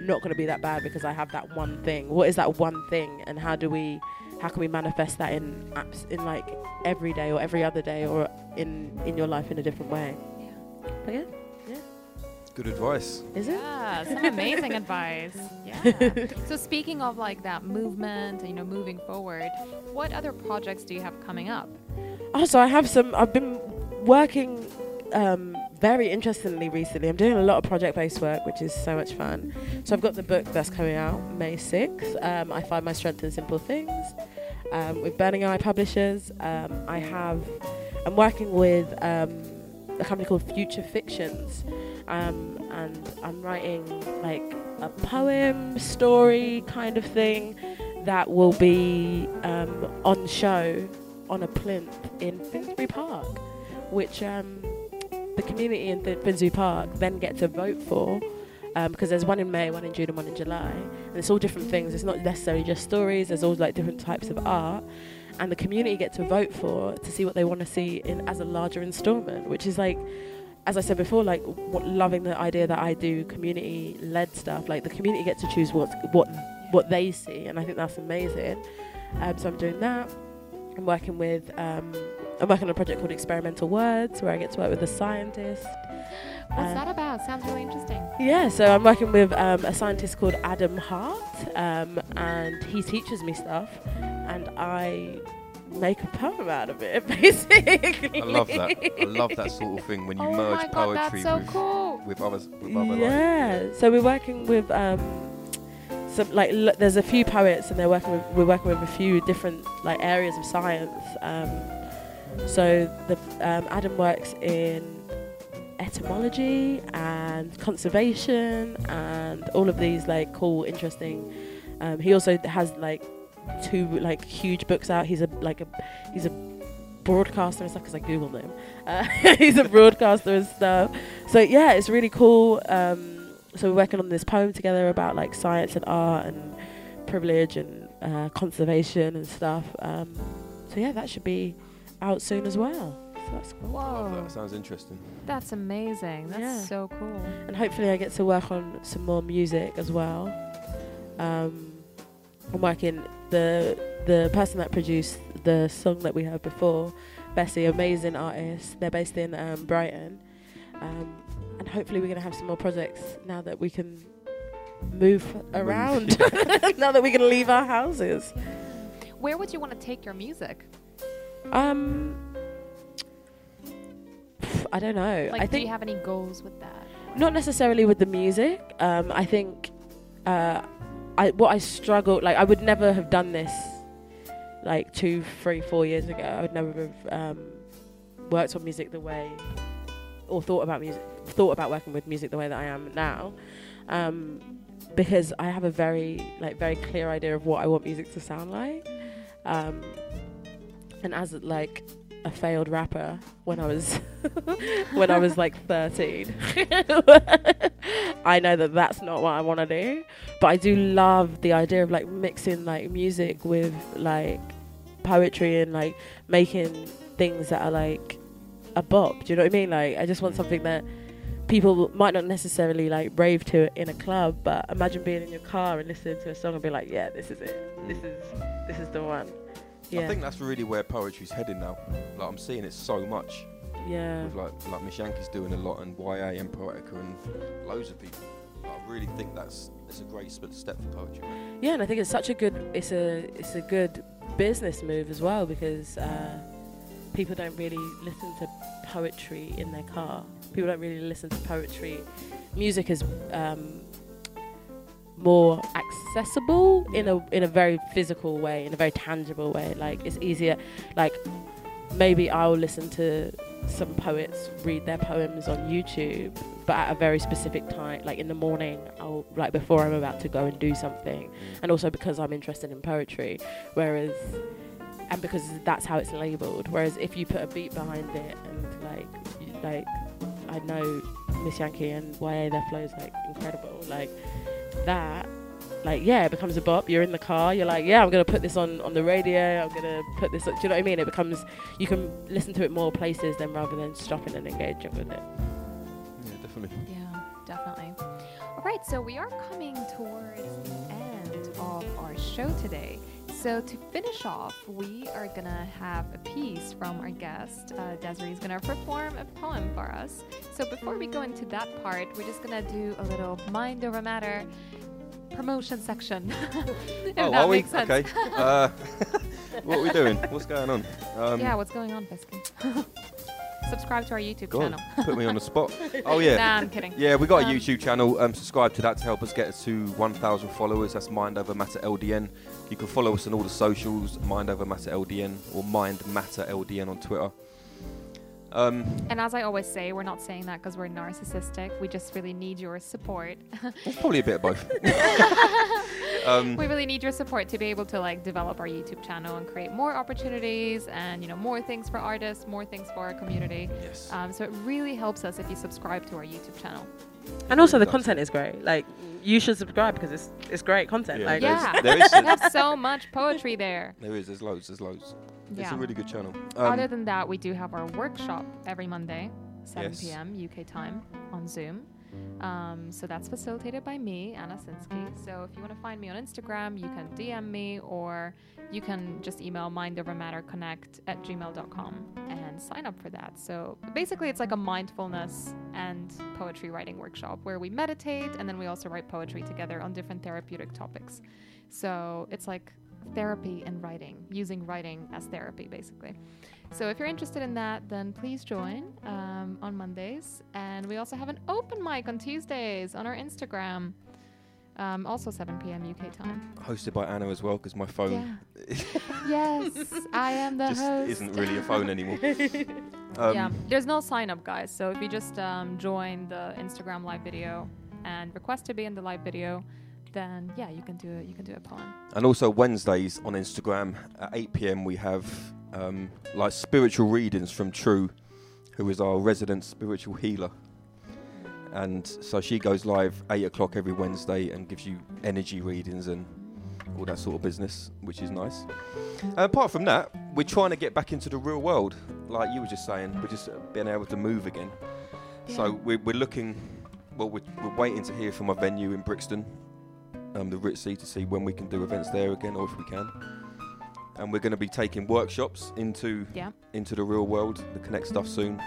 not going to be that bad because I have that one thing. What is that one thing, and how do we how can we manifest that in apps in like every day or every other day or in in your life in a different way? But yeah, yeah. Good advice. Is it? Yeah, some amazing [LAUGHS] advice. Yeah. [LAUGHS] so speaking of like that movement, and, you know, moving forward, what other projects do you have coming up? Oh, so I have some. I've been working um, very interestingly recently. I'm doing a lot of project-based work, which is so much fun. So I've got the book that's coming out May 6th. Um, I find my strength in simple things. Um, with Burning Eye Publishers. Um, I have, I'm working with um, a company called Future Fictions, um, and I'm writing like a poem, story kind of thing that will be um, on show on a plinth in Finsbury Park, which um, the community in Fin- Finsbury Park then get to vote for. Because there's one in May, one in June, and one in July, and it's all different things. It's not necessarily just stories. There's all like different types of art, and the community get to vote for to see what they want to see in as a larger instalment, which is like, as I said before, like what, loving the idea that I do community-led stuff. Like the community get to choose what what what they see, and I think that's amazing. Um, so I'm doing that. I'm working with um, I'm working on a project called Experimental Words, where I get to work with a scientist. What's Uh, that about? Sounds really interesting. yeah, so I'm working with um, a scientist called Adam Hart, um, and he teaches me stuff, and I make a poem out of it, [LAUGHS] basically. I love that. I love that sort of thing when you Oh merge my God, that's poetry so with, cool. with others. With other like, Yeah, so we're working with um, some like l- there's a few poets, and they're working with we're working with a few different like areas of science. Um, so the um, Adam works in entomology and conservation and all of these like cool, interesting. Um, he also has like two like huge books out. He's a like a he's a broadcaster and stuff because I googled him. Uh, [LAUGHS] he's a broadcaster and stuff. So yeah, it's really cool. Um, so we're working on this poem together about like science and art and privilege and uh, conservation and stuff. Um, so yeah, that should be out soon as well. So that's cool. Love Whoa, that. Sounds interesting. that's amazing. That's Yeah. so cool. and hopefully I get to work on some more music as well. Um, I'm working the the person that produced the song that we heard before, Bessie, amazing artist. They're based in um, Brighton, um, and hopefully we're gonna have some more projects now that we can move around. [LAUGHS] [LAUGHS] now that we can leave our houses. Where would you want to take your music? Um, I don't know. Like, I do you have any goals with that? not necessarily with the music. Um, I think uh, I what I struggled like I would never have done this like two, three, four years ago. I would never have um, worked on music the way or thought about music thought about working with music the way that I am now. Um, because I have a very like very clear idea of what I want music to sound like. Um, and as like a failed rapper when I was [LAUGHS] when I was like 13. [LAUGHS] I know that that's not what I want to do, but I do love the idea of like mixing like music with like poetry and like making things that are like a bop. Do you know what I mean? Like I just want something that people might not necessarily like rave to in a club, but imagine being in your car and listening to a song and be like, yeah, this is it. This is this is the one. Yeah. I think that's really where poetry's heading now. Like I'm seeing it so much. Yeah. With like like Miss Yankee's doing a lot and YA and Poetica and loads of people. I really think that's it's a great step for poetry. Yeah, and I think it's such a good it's a it's a good business move as well because uh, people don't really listen to poetry in their car. People don't really listen to poetry. Music is um, more accessible in a in a very physical way, in a very tangible way. Like it's easier. Like maybe I'll listen to some poets read their poems on YouTube, but at a very specific time, like in the morning, I'll like before I'm about to go and do something, and also because I'm interested in poetry. Whereas, and because that's how it's labeled. Whereas if you put a beat behind it and like, like I know Miss Yankee and YA, their flow is like incredible. Like that like yeah, it becomes a bop. You're in the car. You're like, yeah, I'm gonna put this on on the radio. I'm gonna put this. Do you know what I mean? It becomes you can listen to it more places than rather than stopping and engaging with it. Yeah, definitely. Yeah, definitely. All right, so we are coming towards the end of our show today. So to finish off, we are gonna have a piece from our guest. Uh, Desree's gonna perform a poem for us. So before we go into that part, we're just gonna do a little mind over matter promotion section. [LAUGHS] oh, that are we? sense. Okay. Uh, [LAUGHS] what are we doing? What's going on? [LAUGHS] Um, yeah, what's going on, Pesky? Subscribe to our YouTube Go on, channel. put me on the spot. [LAUGHS] Oh yeah. Nah, I'm kidding. Yeah, we got a Um, YouTube channel. Um, subscribe to that to help us get to 1,000 followers. That's Mind Over Matter LDN. You can follow us on all the socials, Mind Over Matter LDN or Mind Matter LDN on Twitter. Um, And as I always say, we're not saying that because we're narcissistic. We just really need your support. [LAUGHS] it's probably a bit of both. [LAUGHS] um, we really need your support to be able to like develop our YouTube channel and create more opportunities and you know more things for artists, more things for our community. Yes. Um, so it really helps us if you subscribe to our YouTube channel. And also the content is great. Like you should subscribe because it's it's great content. Yeah, like there's- Yeah, there is [LAUGHS] we some- have so much poetry there. there is. There's loads. There's loads. It's a really good channel. Other Um, than that, we do have our workshop every Monday, 7 Yes. p.m. UK time on Zoom. Um, so that's facilitated by me, Anna Sinsky. So if you want to find me on Instagram, you can DM me or you can just email mindovermatterconnect at gmail.com and sign up for that. So basically, it's like a mindfulness and poetry writing workshop where we meditate and then we also write poetry together on different therapeutic topics. So it's like therapy and writing, using writing as therapy, basically. So if you're interested in that, then please join um, on Mondays. And we also have an open mic on Tuesdays on our Instagram, um, also 7 p.m. UK time. hosted by Anna as well because my phone Yeah. [LAUGHS] yes, I am the just host. isn't really a phone anymore. [LAUGHS] Um, yeah, there's no sign up, guys. So if you just um, join the Instagram live video and request to be in the live video, then yeah, you can do it. You can do a poem. And also Wednesdays on Instagram at 8 p.m. we have um, like spiritual readings from True, who is our resident spiritual healer. And so she goes live 8 o'clock every Wednesday and gives you energy readings and all that sort of business, which is nice. And apart from that, we're trying to get back into the real world, like you were just saying. We're just being able to move again. So we're, we're looking. Well, we're, we're waiting to hear from a venue in Brixton, um, the Ritzy, to see when we can do events there again, or if we can. And we're going to be taking workshops into Yeah. into the real world, the Connect stuff soon.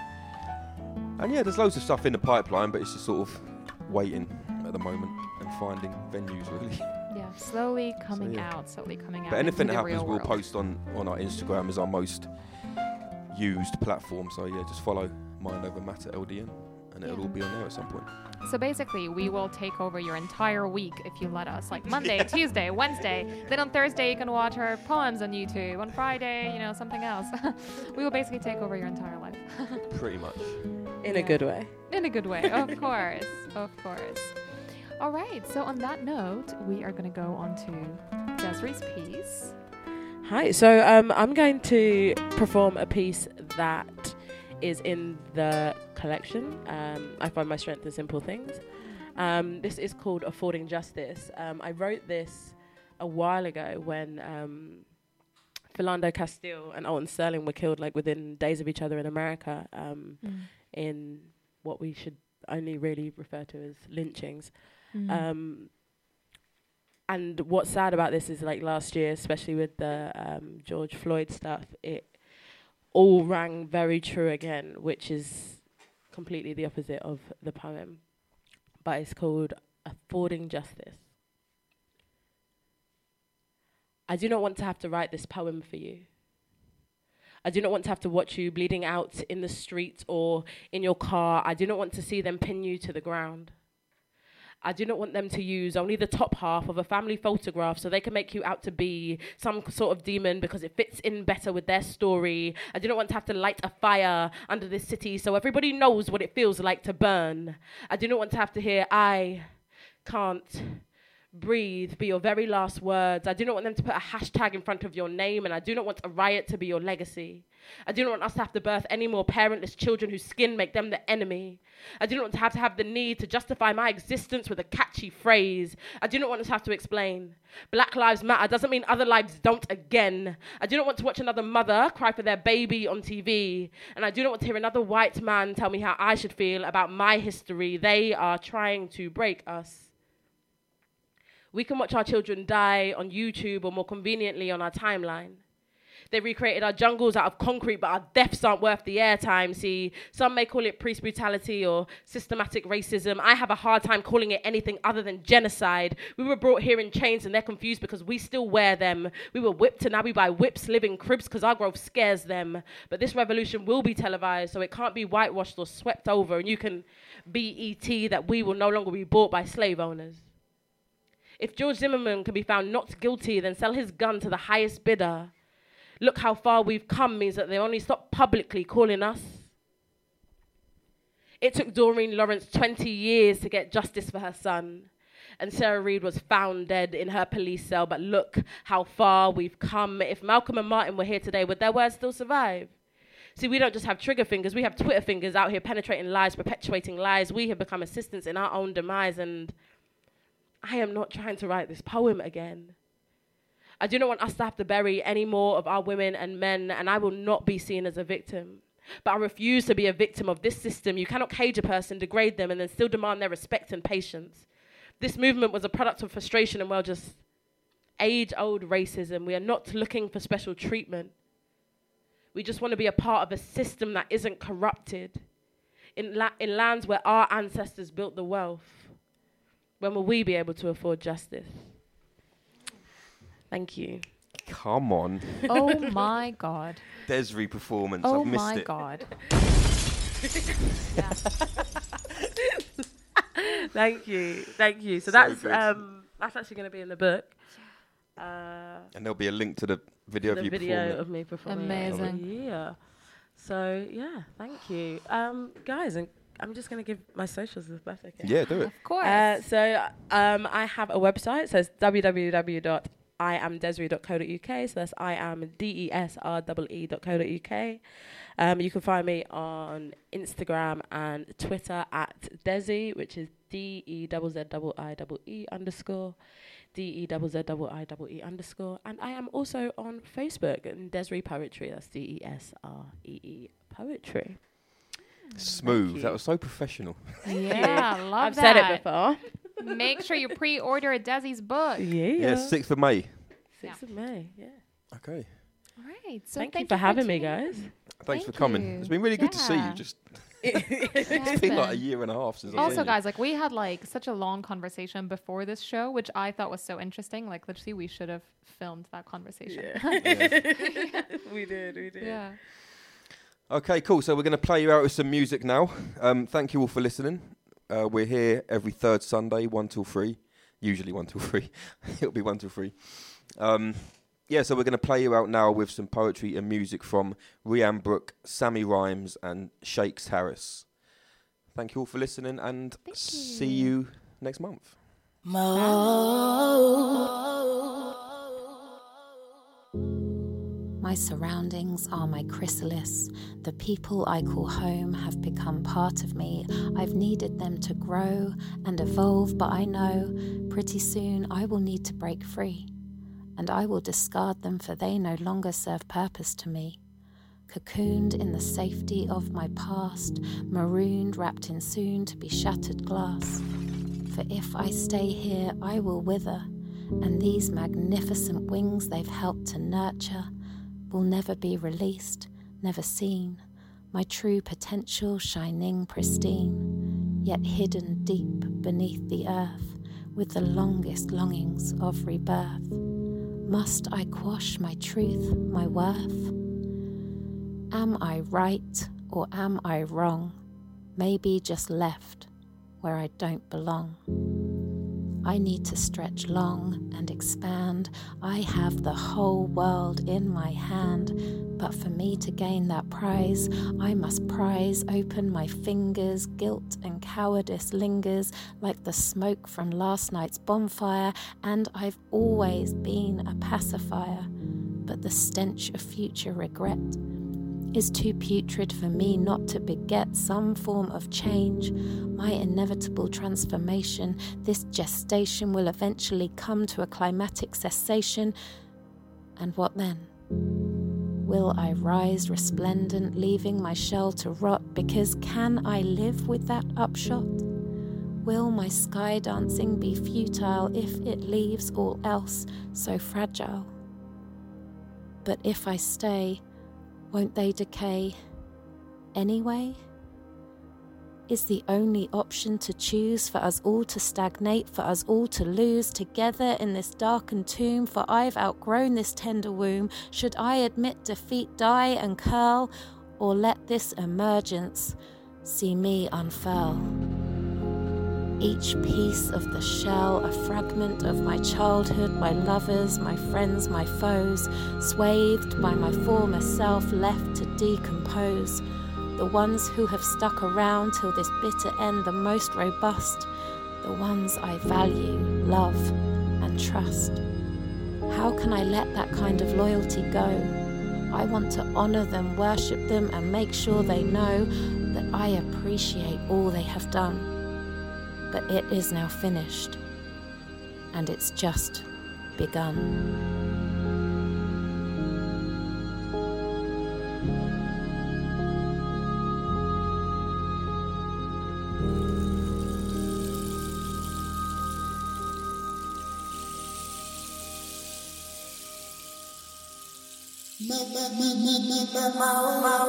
And yeah, there's loads of stuff in the pipeline, but it's just sort of waiting at the moment and finding venues really. Yeah, slowly [LAUGHS] coming so, yeah. out, slowly coming out. But anything that happens, we'll post on on our Instagram as our most used platform. So yeah, just follow Mind Over Matter LDN, and it'll be on there at some point. So basically, we will take over your entire week if you let us. Like Monday, [LAUGHS] Tuesday, Wednesday. Then on Thursday, you can watch our poems on YouTube. On Friday, you know, something else. [LAUGHS] we will basically take over your entire life. [LAUGHS] Pretty much. in a good way. In a good way, of course. Of course. All right. So on that note, we are going to go on to Desree's piece. Hi. So um, I'm going to perform a piece that is in the collection. Um, I find my strength in simple things. Um, this is called Affording Justice. Um, I wrote this a while ago when um, Philando Castile and Alton Sterling were killed like within days of each other in America um, Mm. in what we should only really refer to as lynchings. Mm. Um, and what's sad about this is like last year, especially with the um, George Floyd stuff, it all rang very true again, which is completely the opposite of the poem. But it's called Affording Justice. I do not want to have to write this poem for you. I do not want to have to watch you bleeding out in the street or in your car. I do not want to see them pin you to the ground. I do not want them to use only the top half of a family photograph so they can make you out to be some sort of demon because it fits in better with their story. I do not want to have to light a fire under this city so everybody knows what it feels like to burn. I do not want to have to hear, I can't breathe be your very last words. I do not want them to put a hashtag in front of your name, and I do not want a riot to be your legacy. I do not want us to have to birth any more parentless children whose skin make them the enemy. I do not want to have to have the need to justify my existence with a catchy phrase. I do not want to have to explain. Black Lives Matter doesn't mean other lives don't again. I do not want to watch another mother cry for their baby on TV. And I do not want to hear another white man tell me how I should feel about my history. They are trying to break us. We can watch our children die on YouTube or more conveniently on our timeline. They recreated our jungles out of concrete, but our deaths aren't worth the airtime. See, some may call it police brutality or systematic racism. I have a hard time calling it anything other than genocide. We were brought here in chains and they're confused because we still wear them. We were whipped and now we buy whips, live in cribs because our growth scares them. But this revolution will be televised, so it can't be whitewashed or swept over, and you can be ET that we will no longer be bought by slave owners. If George Zimmerman can be found not guilty, then sell his gun to the highest bidder. Look how far we've come means that they only stop publicly calling us. It took Doreen Lawrence 20 years to get justice for her son. And Sarah Reed was found dead in her police cell. But look how far we've come. If Malcolm and Martin were here today, would their words still survive? See, we don't just have trigger fingers, we have Twitter fingers out here penetrating lies, perpetuating lies. We have become assistants in our own demise. And I am not trying to write this poem again. I do not want us to have to bury any more of our women and men, and I will not be seen as a victim. But I refuse to be a victim of this system. You cannot cage a person, degrade them, and then still demand their respect and patience. This movement was a product of frustration and, well, just age old racism. We are not looking for special treatment. We just want to be a part of a system that isn't corrupted. In, la- in lands where our ancestors built the wealth, when will we be able to afford justice? Thank you. Come on. [LAUGHS] Oh my god. Desree performance. Oh I've missed my it. god. [LAUGHS] Thank you, thank you. So, So that's good. um, that's actually going to be in the book. Uh, And there'll be a link to the video the of you video performing. it. of me performing. Amazing. Yeah. So yeah, thank you, um, guys. And I'm just going to give my socials if that's okay. Yeah, do it. Of course. Uh, so um, I have a website. So it's www.iamdesree.co.uk. So that's I am D E S R E E dot co dot UK. Um, you can find me on Instagram and Twitter at Desi, which is D E double Z double I double E underscore. D E double Z double I double E underscore. And I am also on Facebook and Desree Poetry. That's D E S R E E Poetry. Smooth. That was so professional. [LAUGHS] yeah, I love I've that. said it before. Make sure you pre-order a Desi's book. Yeah. Yeah, 6th of May. 6th of May, yeah. Okay. All right. So thank, thank, you for having me, tuning in. guys. Thanks Thank for coming. you. It's been really good to see Yeah. you. Just [LAUGHS] it's been like a year and a half since I've Also, you. guys, like we had like such a long conversation before this show, which I thought was so interesting. Like, literally, we should have filmed that conversation. [LAUGHS] we did, we did. yeah. Okay, cool. So we're going to play you out with some music now. Um, thank you all for listening. Uh, we're here every third Sunday, one till three. Usually one till [LAUGHS] three. It'll be one till three. Um, yeah, so we're going to play you out now with some poetry and music from Rianne Brooke, Sammy Rhymes, and Shakes Harris. Thank you all for listening, and see you next month. My surroundings are my chrysalis. The people I call home have become part of me. I've needed them to grow and evolve, but I know pretty soon I will need to break free. And I will discard them, for they no longer serve purpose to me. Cocooned in the safety of my past, marooned, wrapped in soon to be shattered glass. For if I stay here, I will wither, and these magnificent wings they've helped to nurture will never be released, never seen. My true potential shining pristine, yet hidden deep beneath the earth with the longest longings of rebirth. Must I quash my truth, my worth? Am I right or am I wrong? Maybe just left where I don't belong. I need to stretch long and expand. I have the whole world in my hand. But for me to gain that prize, I must prize open my fingers. Guilt and cowardice lingers like the smoke from last night's bonfire. And I've always been a pacifier. But the stench of future regret is too putrid for me not to beget some form of change. My inevitable transformation, this gestation will eventually come to a climatic cessation. And what then? Will I rise resplendent, leaving my shell to rot? Because can I live with that upshot? Will my sky dancing be futile if it leaves all else so fragile? But if I stay, won't they decay anyway? Is the only option to choose for us all to stagnate, for us all to lose together in this darkened tomb? For I've outgrown this tender womb. Should I admit defeat, die and curl, or let this emergence see me unfurl? Each piece of the shell, a fragment of my childhood, my lovers, my friends, my foes, swathed by my former self, left to decompose. The ones who have stuck around till this bitter end, the most robust, the ones I value, love, and trust. How can I let that kind of loyalty go? I want to honor them, worship them, and make sure they know that I appreciate all they have done but it is now finished, and it's just begun.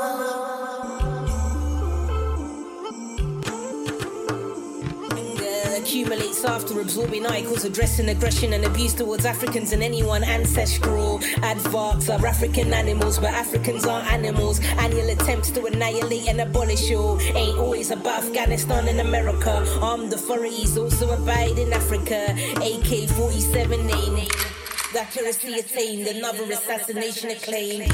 Anger accumulates after absorbing icons addressing aggression and abuse towards Africans and anyone ancestral. Aardvarks are African animals, but Africans are animals. Annual attempts to annihilate and abolish all ain't always about Afghanistan and America. Armed authorities also abide in Africa. AK 47 ain't accuracy attained, another assassination acclaimed.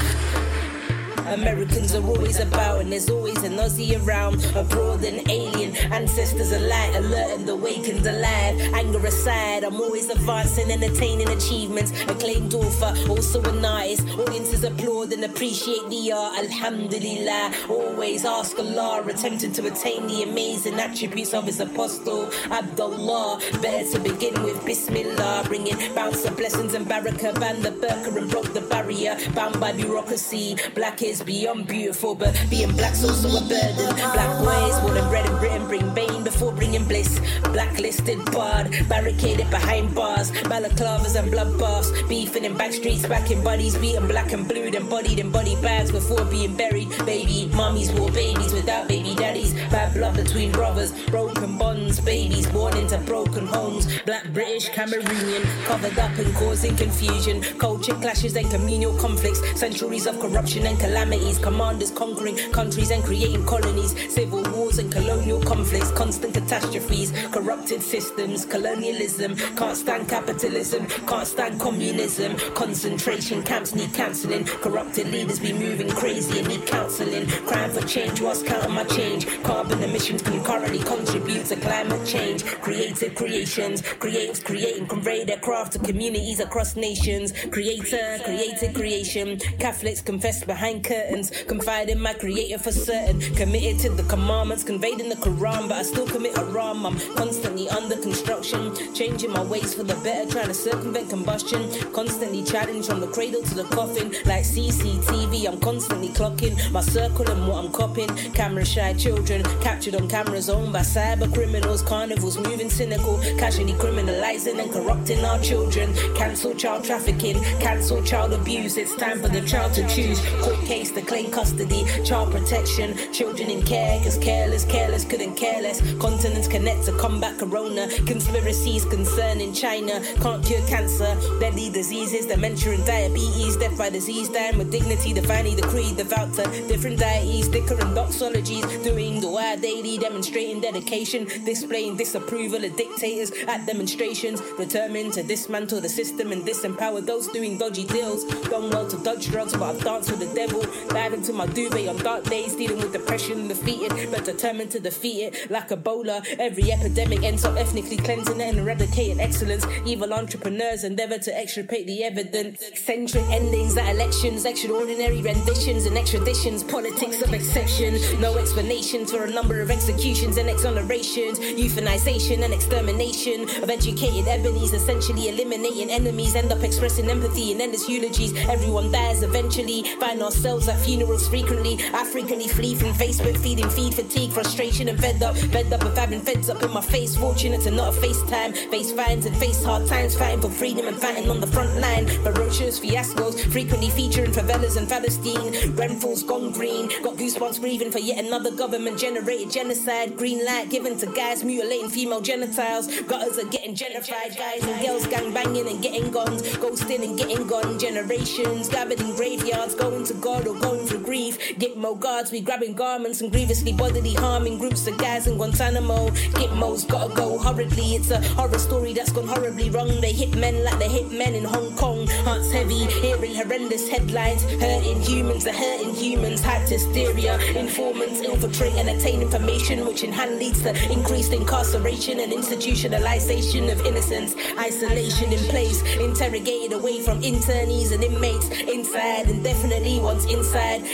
Americans are always about, and there's always an Aussie around. Abroad and alien, ancestors alight, alert and awakened alive. Anger aside, I'm always advancing and attaining achievements. Acclaimed author, also an artist. Audiences applaud and appreciate the art. Alhamdulillah, always ask Allah, attempting to attain the amazing attributes of His apostle Abdullah. Better to begin with Bismillah, bringing bounce of blessings and barakah. Banned the burqa and broke the barrier, bound by bureaucracy. Black is beyond beautiful, but being black's also a burden. Black boys born and bred in Britain bring bane before bringing bliss. Blacklisted, barred, barricaded behind bars, balaclavas and bloodbaths, beefing in back streets, back in bodies, beaten black and blue, then bodied in body bags before being buried. Baby, mummies wore babies without baby daddies. Bad blood between brothers, broken bonds, babies born into broken homes. Black British, Cameroonian, covered up and causing confusion. Culture clashes and communal conflicts, centuries of corruption and calamities. Commanders conquering countries and creating colonies, civil wars and colonial conflicts, constant catastrophes, corrupted systems, colonialism. Can't stand capitalism, can't stand communism. Concentration camps need cancelling. Corrupted leaders be moving crazy and need counselling. Crime for change whilst counting my change. Carbon emissions concurrently contribute to climate change. Creative creations, creatives creating, convey their craft to communities across nations. Creator, created creation. Catholics confess behind curtains, confide in my creator for certain. Committed to the commandments conveyed in the Quran, but I still commit a wrong. I'm constantly under construction, changing my ways for the better, trying to circumvent combustion. Constantly challenged from the cradle to the coffin, like CCTV. I'm constantly clocking my circle and what I'm copying. Camera shy children captured on cameras owned by cyber criminals. Carnivals moving cynical, casually criminalizing and corrupting our children. Cancel child trafficking, cancel child abuse. It's time for the child to choose. Court case to claim custody, child protection, children in care. Cause careless, careless couldn't care less. Continents connect to combat corona. Conspiracies concerning China can't cure cancer. Deadly diseases, dementia and diabetes. Death by disease, dying with dignity. Divinely decreed, devout to different deities. Dhikr and doxologies. Doing the word daily, demonstrating dedication. Displaying disapproval of dictators at demonstrations. Determined to dismantle the system and disempower those doing dodgy deals. Done well to dodge drugs, but I've danced with the devil. Dive into my duvet on dark days, dealing with depression and defeated, but determined to defeat it. Like Ebola, every epidemic ends up ethnically cleansing and eradicating excellence. Evil entrepreneurs endeavor to extirpate the evidence. Eccentric endings at elections, extraordinary renditions and extraditions. politics of exception. No explanations for a number of executions and exonerations, euthanization and extermination of educated ebonies, essentially eliminating enemies. End up expressing empathy in endless eulogies. Everyone dies eventually. Find ourselves at funerals frequently. I frequently flee from Facebook, feeding feed fatigue, frustration, and fed up. Fed up with having feds up in my face. Fortunate to not have FaceTime. Face fines and face hard times. Fighting for freedom and fighting on the front line. Ferocious fiascos, frequently featuring favelas and Palestine. Grenfell's gone green. Got goosebumps breathing for yet another government generated genocide. Green light given to guys mutilating female genitals. Gutters are getting gentrified. Guys and girls gang banging and getting guns. Ghosting and getting gone. Generations gathered in graveyards. Going to God or going through grief. Gitmo guards, we grabbing garments and grievously bodily harming groups of guys in Guantanamo. Gitmo's gotta go hurriedly. It's a horror story that's gone horribly wrong. They hit men like they hit men in Hong Kong. Hearts heavy, hearing horrendous headlines. Hurting humans, the hurting humans. Hyped hysteria. Informants infiltrate and attain information, which in hand leads to increased incarceration and institutionalization of innocence. Isolation in place, interrogated away from internees and inmates. Inside, and definitely once inside,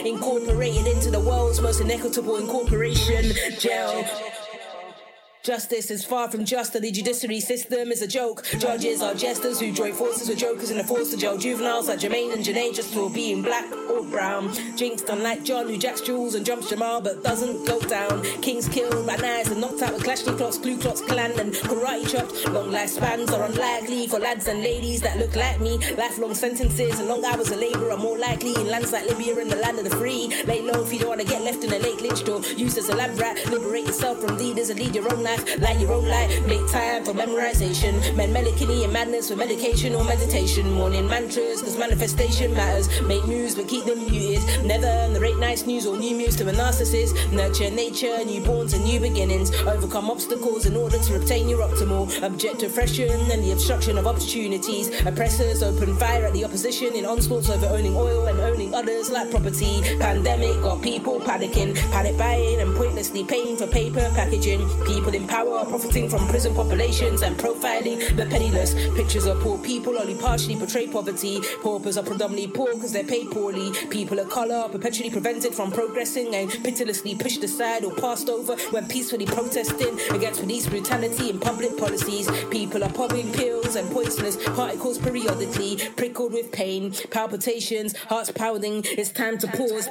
incorporated into the world's most inequitable incorporation. Jail. Justice is far from just, the judiciary system is a joke. Judges are jesters who join forces with jokers in are force to jail juveniles like Jermaine and Janae just for being black or brown. Jinxed unlike John who jacks Jules and jumps Jamal but doesn't go down. Kings killed by knives and knocked out with Kalashnikovs, Ku Klux Klan and karate chopped. Long lifespans are unlikely for lads and ladies that look like me. Lifelong sentences and long hours of labour are more likely in lands like Libya and the land of the free. Lay low if you don't want to get left in a lake lynched or used as a lab rat. Liberate yourself from leaders and lead your own life like your own life. Make time for memorization. Men melancholy and madness for medication or meditation. Morning mantras, cause manifestation matters. Make news, but keep them muted. Never narrate nice news or new news to a narcissist. Nurture nature, newborns and new beginnings. Overcome obstacles in order to obtain your optimal. Object oppression and the obstruction of opportunities. Oppressors open fire at the opposition in onslaughts over owning oil and owning others like property. Pandemic got people panicking, panic buying and pointlessly paying for paper packaging. People in power profiting from prison populations and profiling the penniless. Pictures of poor people only partially portray poverty. Paupers are predominantly poor because they're paid poorly. People of colour are perpetually prevented from progressing and pitilessly pushed aside or passed over when peacefully protesting against police brutality and public policies. People are popping pills and poisonous particles periodically, prickled with pain, palpitations, hearts pounding. It's time to pause.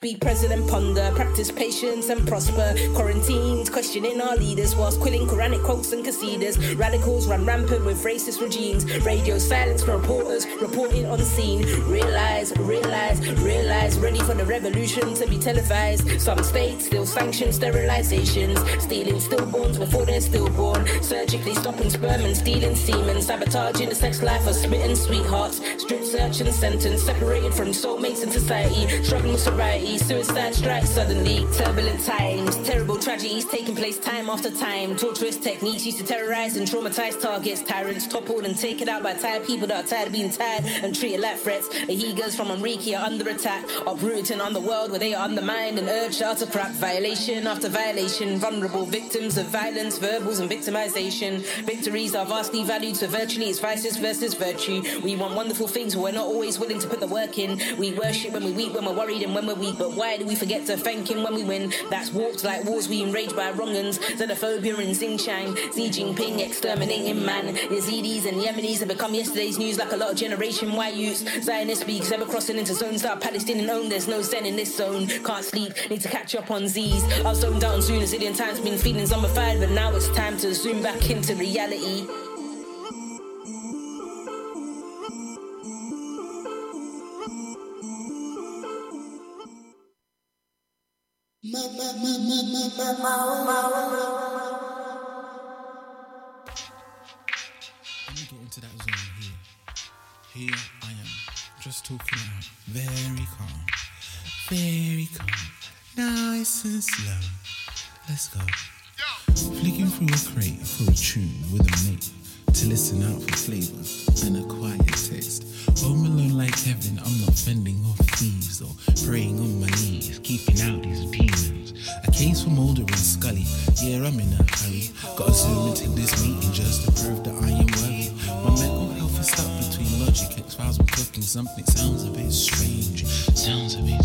Be present ponder, practice patience and prosper. Quarantines, questioning our leaders whilst quilling Quranic quotes and qasidas. Radicals run rampant with racist regimes. Radio silence for reporters reporting on scene. Realize, realize, realize, ready for the revolution to be televised. Some states still sanction sterilizations, stealing stillborns before they're stillborn. Surgically stopping sperm and stealing semen, sabotaging the sex life of smitten sweethearts. Strip search and sentence, separated from soulmates in society, struggling with sobriety. Suicide strikes suddenly, turbulent times, terrible tragedies taking place time after time. Torturous techniques used to terrorize and traumatize targets. Tyrants toppled and taken out by tired people that are tired of being tired and treated like threats. The Uyghurs from Enrique are under attack, uprooting on the world where they are undermined and urged out of crap. Violation after violation, vulnerable victims of violence, verbals and victimization. Victories are vastly valued, so virtually it's vices versus virtue. We want wonderful things, but we're not always willing to put the work in. We worship when we weep, when we're worried, and when we're weak. But why do we forget to thank him when we win? That's warped like wars we enraged by wrong'uns. Xenophobia in Xinjiang, Xi Jinping exterminating man. Yazidis and Yemenis have become yesterday's news like a lot of Generation Y youths. Zionist speaks ever crossing into zones that are Palestinian owned. There's no zen in this zone. Can't sleep, need to catch up on Z's. I was zoned out on Zoom a zillion times, been feeling zombified, but now it's time to zoom back into reality. Let me get into that zone here. Here I am, just talking out, very calm, very calm, nice and slow. Let's go. Flicking through a crate for a tune with a mate to listen out for flavor and a quiet taste. Home alone like heaven, I'm not fending off thieves or praying on my knees, keeping out these demons. A case for Mulder and Scully, yeah, I'm in a hurry. Gotta zoom into this meeting just to prove that I am worthy. My mental health is stuck between logic, X Files, and cooking. Something sounds a bit strange, sounds a bit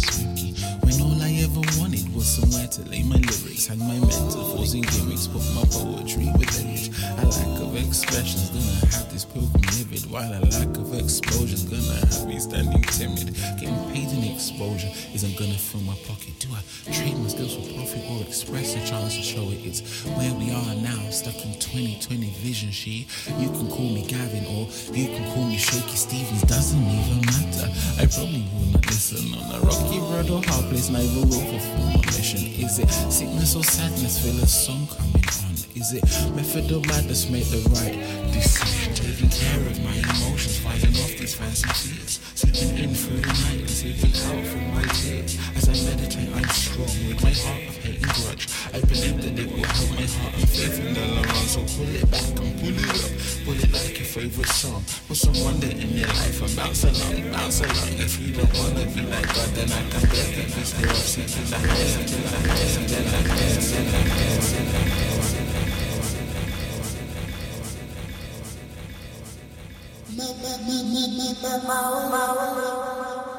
ventilate my lyrics, hang my metaphors and gimmicks, put my poetry with age. A lack of expression's gonna have this pilgrim livid, while a lack of exposure's gonna have me standing timid. Getting paid in exposure isn't gonna fill my pocket. Do I trade my skills for profit or express a chance to show it? It's where we are now, stuck in 2020 vision. She, you can call me Gavin or you can call me Shaky Stevens. Doesn't even matter. I probably will not listen on a rocky road or hard place. Neither will fulfill Is it sickness or sadness? Feel a song coming on. Is it method or madness? Make the right decision. Taking care of my emotions, fighting off these fancy fears. Sleeping in through the night and sleeping out through my tears. As I meditate, I'm strong with my heart and grudge. I believe that it will help my heart and faith in the long run. So pull it back and pull it up. Pull it like your favorite song. Put some wonder in your life and bounce along, bounce along. If you don't wanna be like God, then I can beg you to stay up, see till I get, till I get, till I get, till I get, till I get. Mama, mama, mama, mama, mama.